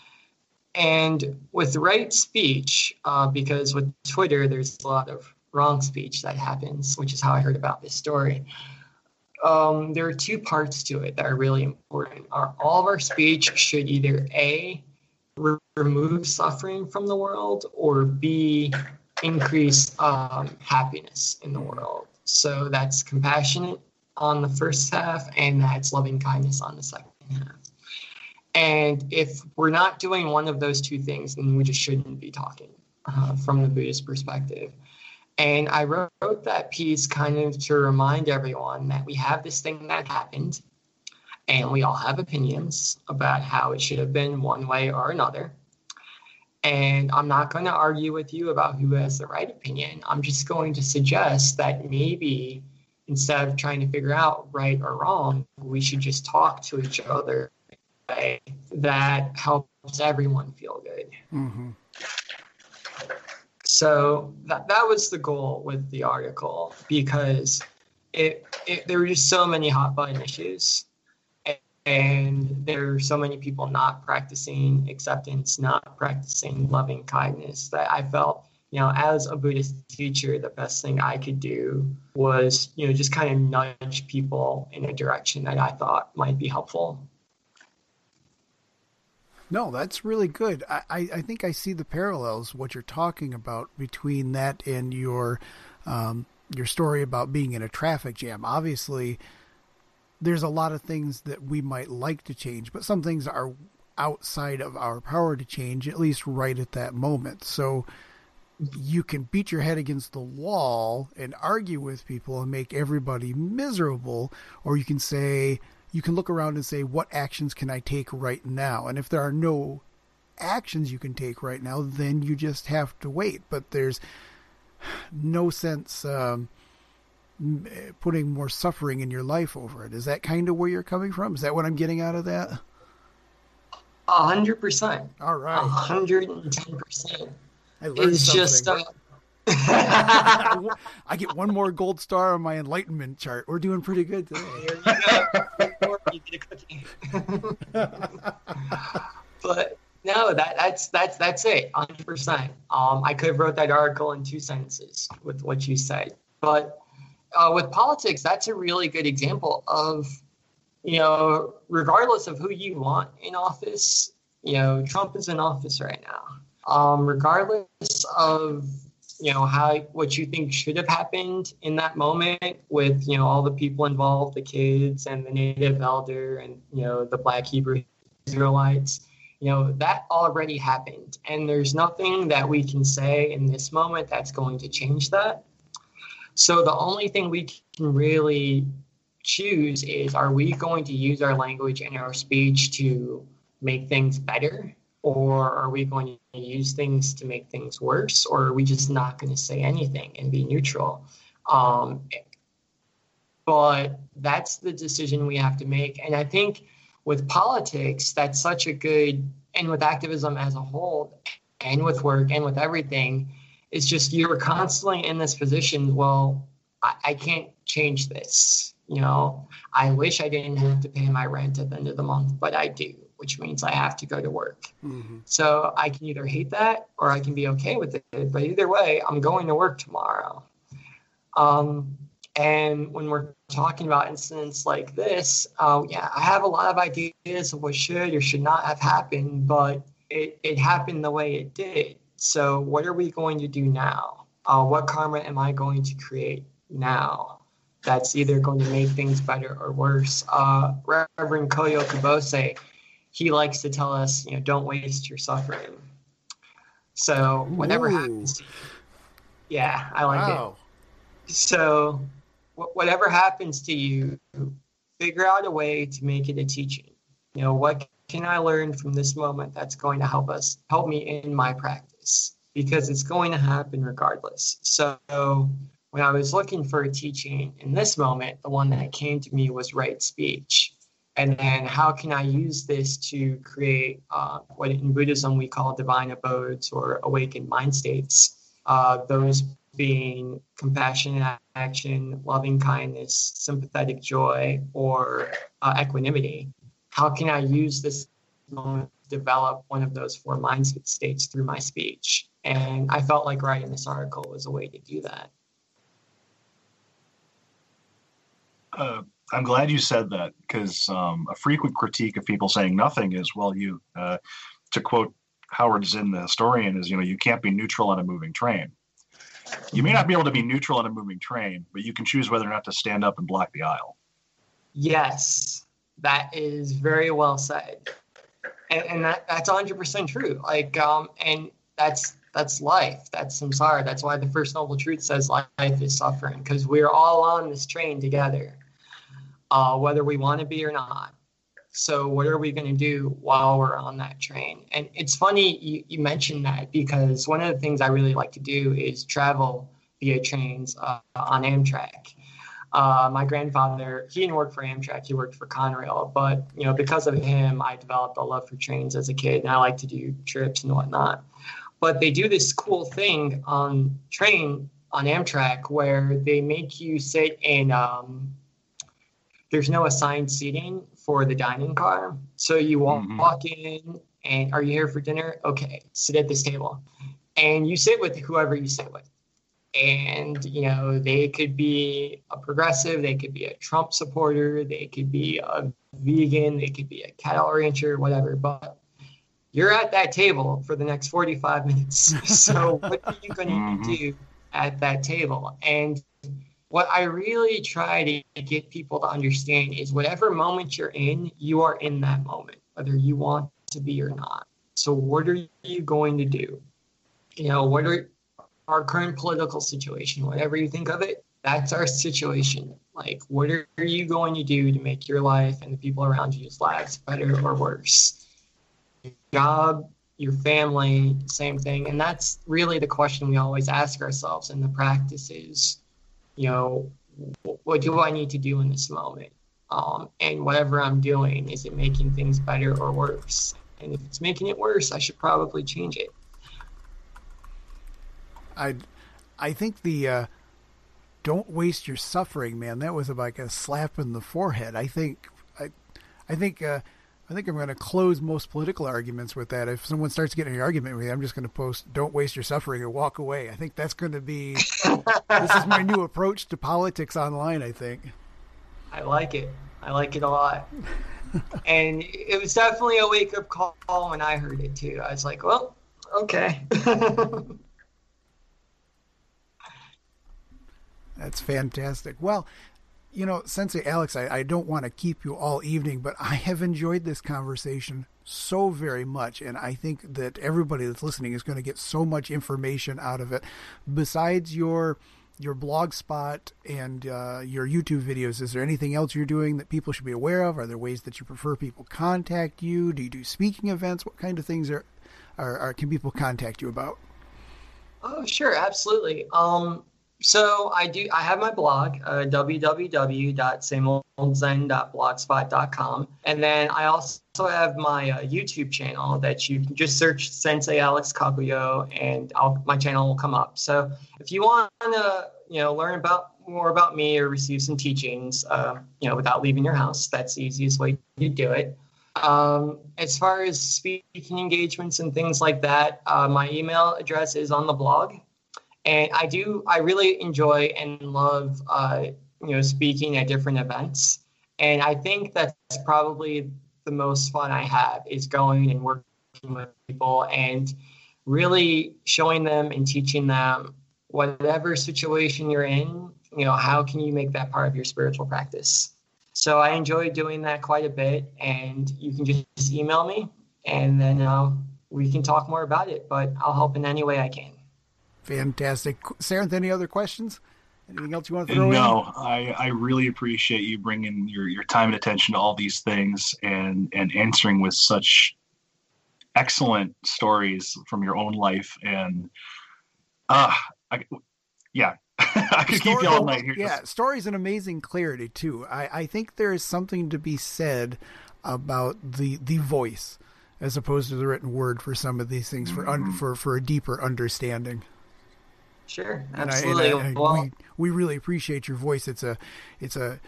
D: and with right speech, uh, because with Twitter, there's a lot of wrong speech that happens, which is how I heard about this story. Um, there are two parts to it that are really important. Our, all of our speech should either A, re- remove suffering from the world, or B, increase um, happiness in the world. So that's compassionate on the first half, and that's loving kindness on the second half. And if we're not doing one of those two things, then we just shouldn't be talking uh, from the Buddhist perspective. And I wrote, wrote that piece kind of to remind everyone that we have this thing that happened, and we all have opinions about how it should have been one way or another. And I'm not going to argue with you about who has the right opinion. I'm just going to suggest that maybe instead of trying to figure out right or wrong, we should just talk to each other that helps everyone feel good. Mm-hmm. So that, that was the goal with the article because it, it there were just so many hot button issues and, and there are so many people not practicing acceptance, not practicing loving kindness that I felt you know, as a Buddhist teacher, the best thing I could do was, you know, just kind of nudge people in a direction that I thought might be helpful.
B: No, that's really good. I, I think I see the parallels, what you're talking about between that and your um, your story about being in a traffic jam. Obviously, there's a lot of things that we might like to change, but some things are outside of our power to change, at least right at that moment. So you can beat your head against the wall and argue with people and make everybody miserable, or you can say, you can look around and say, what actions can I take right now? And if there are no actions you can take right now, then you just have to wait. But there's no sense um, putting more suffering in your life over it. Is that kind of where you're coming from? Is that what I'm getting out of that?
D: A hundred percent.
B: All right. A
D: hundred and ten percent.
B: It's something. just uh, I get one more gold star on my enlightenment chart. We're doing pretty good today.
D: but no, that that's that's that's it, hundred percent. Um, I could have wrote that article in two sentences with what you said, but uh, with politics, that's a really good example of, you know, regardless of who you want in office, you know, Trump is in office right now. Um, regardless of you know how what you think should have happened in that moment with you know all the people involved the kids and the native elder and you know the black hebrew israelites you know that already happened. And there's nothing that we can say in this moment that's going to change that. So the only thing we can really choose is are we going to use our language and our speech to make things better or are we going to use things to make things worse or are we just not going to say anything and be neutral? Um, but that's the decision we have to make. And i think with politics that's such a good and with activism as a whole and with work and with everything it's just you're constantly in this position well I, I can't change this you know? I wish i didn't have to pay my rent at the end of the month but i do which means I have to go to work. Mm-hmm. So I can either hate that or I can be okay with it. But either way, I'm going to work tomorrow. Um, and when we're talking about incidents like this, uh, yeah, I have a lot of ideas of what should or should not have happened, but it, it happened the way it did. So what are we going to do now? Uh, what karma am I going to create now? That's either going to make things better or worse. Uh, Reverend Koyo Kubose he likes to tell us, you know, don't waste your suffering. So whatever Ooh. happens, yeah, I like wow. it. So whatever happens to you, figure out a way to make it a teaching. You know, what can I learn from this moment that's going to help us, help me in my practice? Because it's going to happen regardless. So when I was looking for a teaching in this moment, the one that came to me was right speech and then how can I use this to create uh, what in Buddhism we call divine abodes or awakened mind states, uh, those being compassionate action, loving kindness, sympathetic joy, or uh, equanimity. How can I use this moment to develop one of those four mind states through my speech? And I felt like writing this article was a way to do that.
C: I'm glad you said that because um, a frequent critique of people saying nothing is, well, you, uh, to quote Howard Zinn, the historian, is, you know, you can't be neutral on a moving train. You may not be able to be neutral on a moving train, but you can choose whether or not to stand up and block the aisle.
D: Yes, that is very well said. And, and that, that's 100% true. Like, um, and that's that's life. That's samsara. That's why the first noble truth says life is suffering because we're all on this train together uh, whether we want to be or not. So, what are we going to do while we're on that train? And it's funny you, you, mentioned that because one of the things I really like to do is travel via trains uh, on Amtrak. Uh, my grandfather, he didn't work for Amtrak, he worked for Conrail, but you know, because of him, I developed a love for trains as a kid, and I like to do trips and whatnot. But they do this cool thing on train on Amtrak where they make you sit in um, there's no assigned seating for the dining car. So you walk, mm-hmm. walk in and are you here for dinner? Okay, sit at this table. and you sit with whoever you sit with. And, you know, they could be a progressive, they could be a Trump supporter, they could be a vegan, they could be a cattle rancher, whatever. But you're at that table for the next 45 minutes. So, what are you going to mm-hmm. do at that table? And what I really try to get people to understand is whatever moment you're in, you are in that moment, whether you want to be or not. So, what are you going to do? You know, what are our current political situation, whatever you think of it, that's our situation. Like, what are you going to do to make your life and the people around you's lives better or worse? Your job, your family, same thing. And that's really the question we always ask ourselves in the practices you know, what do I need to do in this moment? Um, and whatever I'm doing, is it making things better or worse? And if it's making it worse, I should probably change it.
B: I, I think the uh, don't waste your suffering, man. That was like a slap in the forehead. I think, I, I think uh, I think I'm going to close most political arguments with that. If someone starts getting an argument with me, I'm just going to post "Don't waste your suffering" and walk away. I think that's going to be this is my new approach to politics online. I think.
D: I like it. I like it a lot. and it was definitely a wake up call when I heard it too. I was like, well, okay.
B: That's fantastic. Well, you know, Sensei Alex, I, I don't want to keep you all evening, but I have enjoyed this conversation so very much. And I think that everybody that's listening is going to get so much information out of it. Besides your your blog spot and uh, your YouTube videos, is there anything else you're doing that people should be aware of? Are there ways that you prefer people contact you? Do you do speaking events? What kind of things are, are, are can people contact you about?
D: Oh, sure, absolutely. Um, so I do. I have my blog, uh, www.sameoldzen.blogspot.com, and then I also have my uh, YouTube channel that you can just search Sensei Alex Kakuyo, and I'll, my channel will come up. So if you want to, you know, learn about more about me or receive some teachings, uh, you know, without leaving your house, that's the easiest way to do it. Um, as far as speaking engagements and things like that, uh, my email address is on the blog and I do I really enjoy and love uh, you know speaking at different events, and I think that's probably the most fun I have is going and working with people and really showing them and teaching them whatever situation you're in you know how can you make that part of your spiritual practice? So i enjoy doing that quite a bit and you can just email me and then uh, we can talk more about it but i'll help in any way i can
B: Fantastic. Sarah, any other questions? Anything else you want to throw
C: no,
B: in?
C: No, I, I really appreciate you bringing your, your time and attention to all these things and, and answering with such excellent stories from your own life. And, uh, I, yeah, I could Story, keep you all night here.
B: Yeah, stories and amazing clarity too. I, I think there is something to be said about the the voice as opposed to the written word for some of these things for mm-hmm. un, for for a deeper understanding.
D: Sure, absolutely. And I, and I,
B: well, we, we really appreciate your voice. It's a it's a,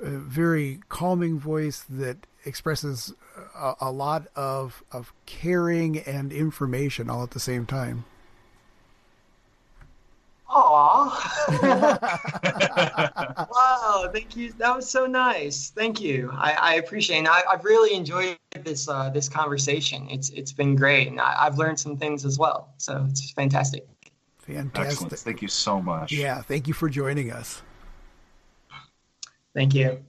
B: a very calming voice that expresses a, a, lot of of caring and information all at the same time.
D: Aw. wow, thank you. That was so nice. Thank you. I, I appreciate it. I, have really enjoyed this uh, this conversation. It's it's been great, and I, I've learned some things as well. So it's fantastic.
B: Fantastic.
C: Excellent. Thank you so much.
B: Yeah, thank you for joining us.
D: Thank you.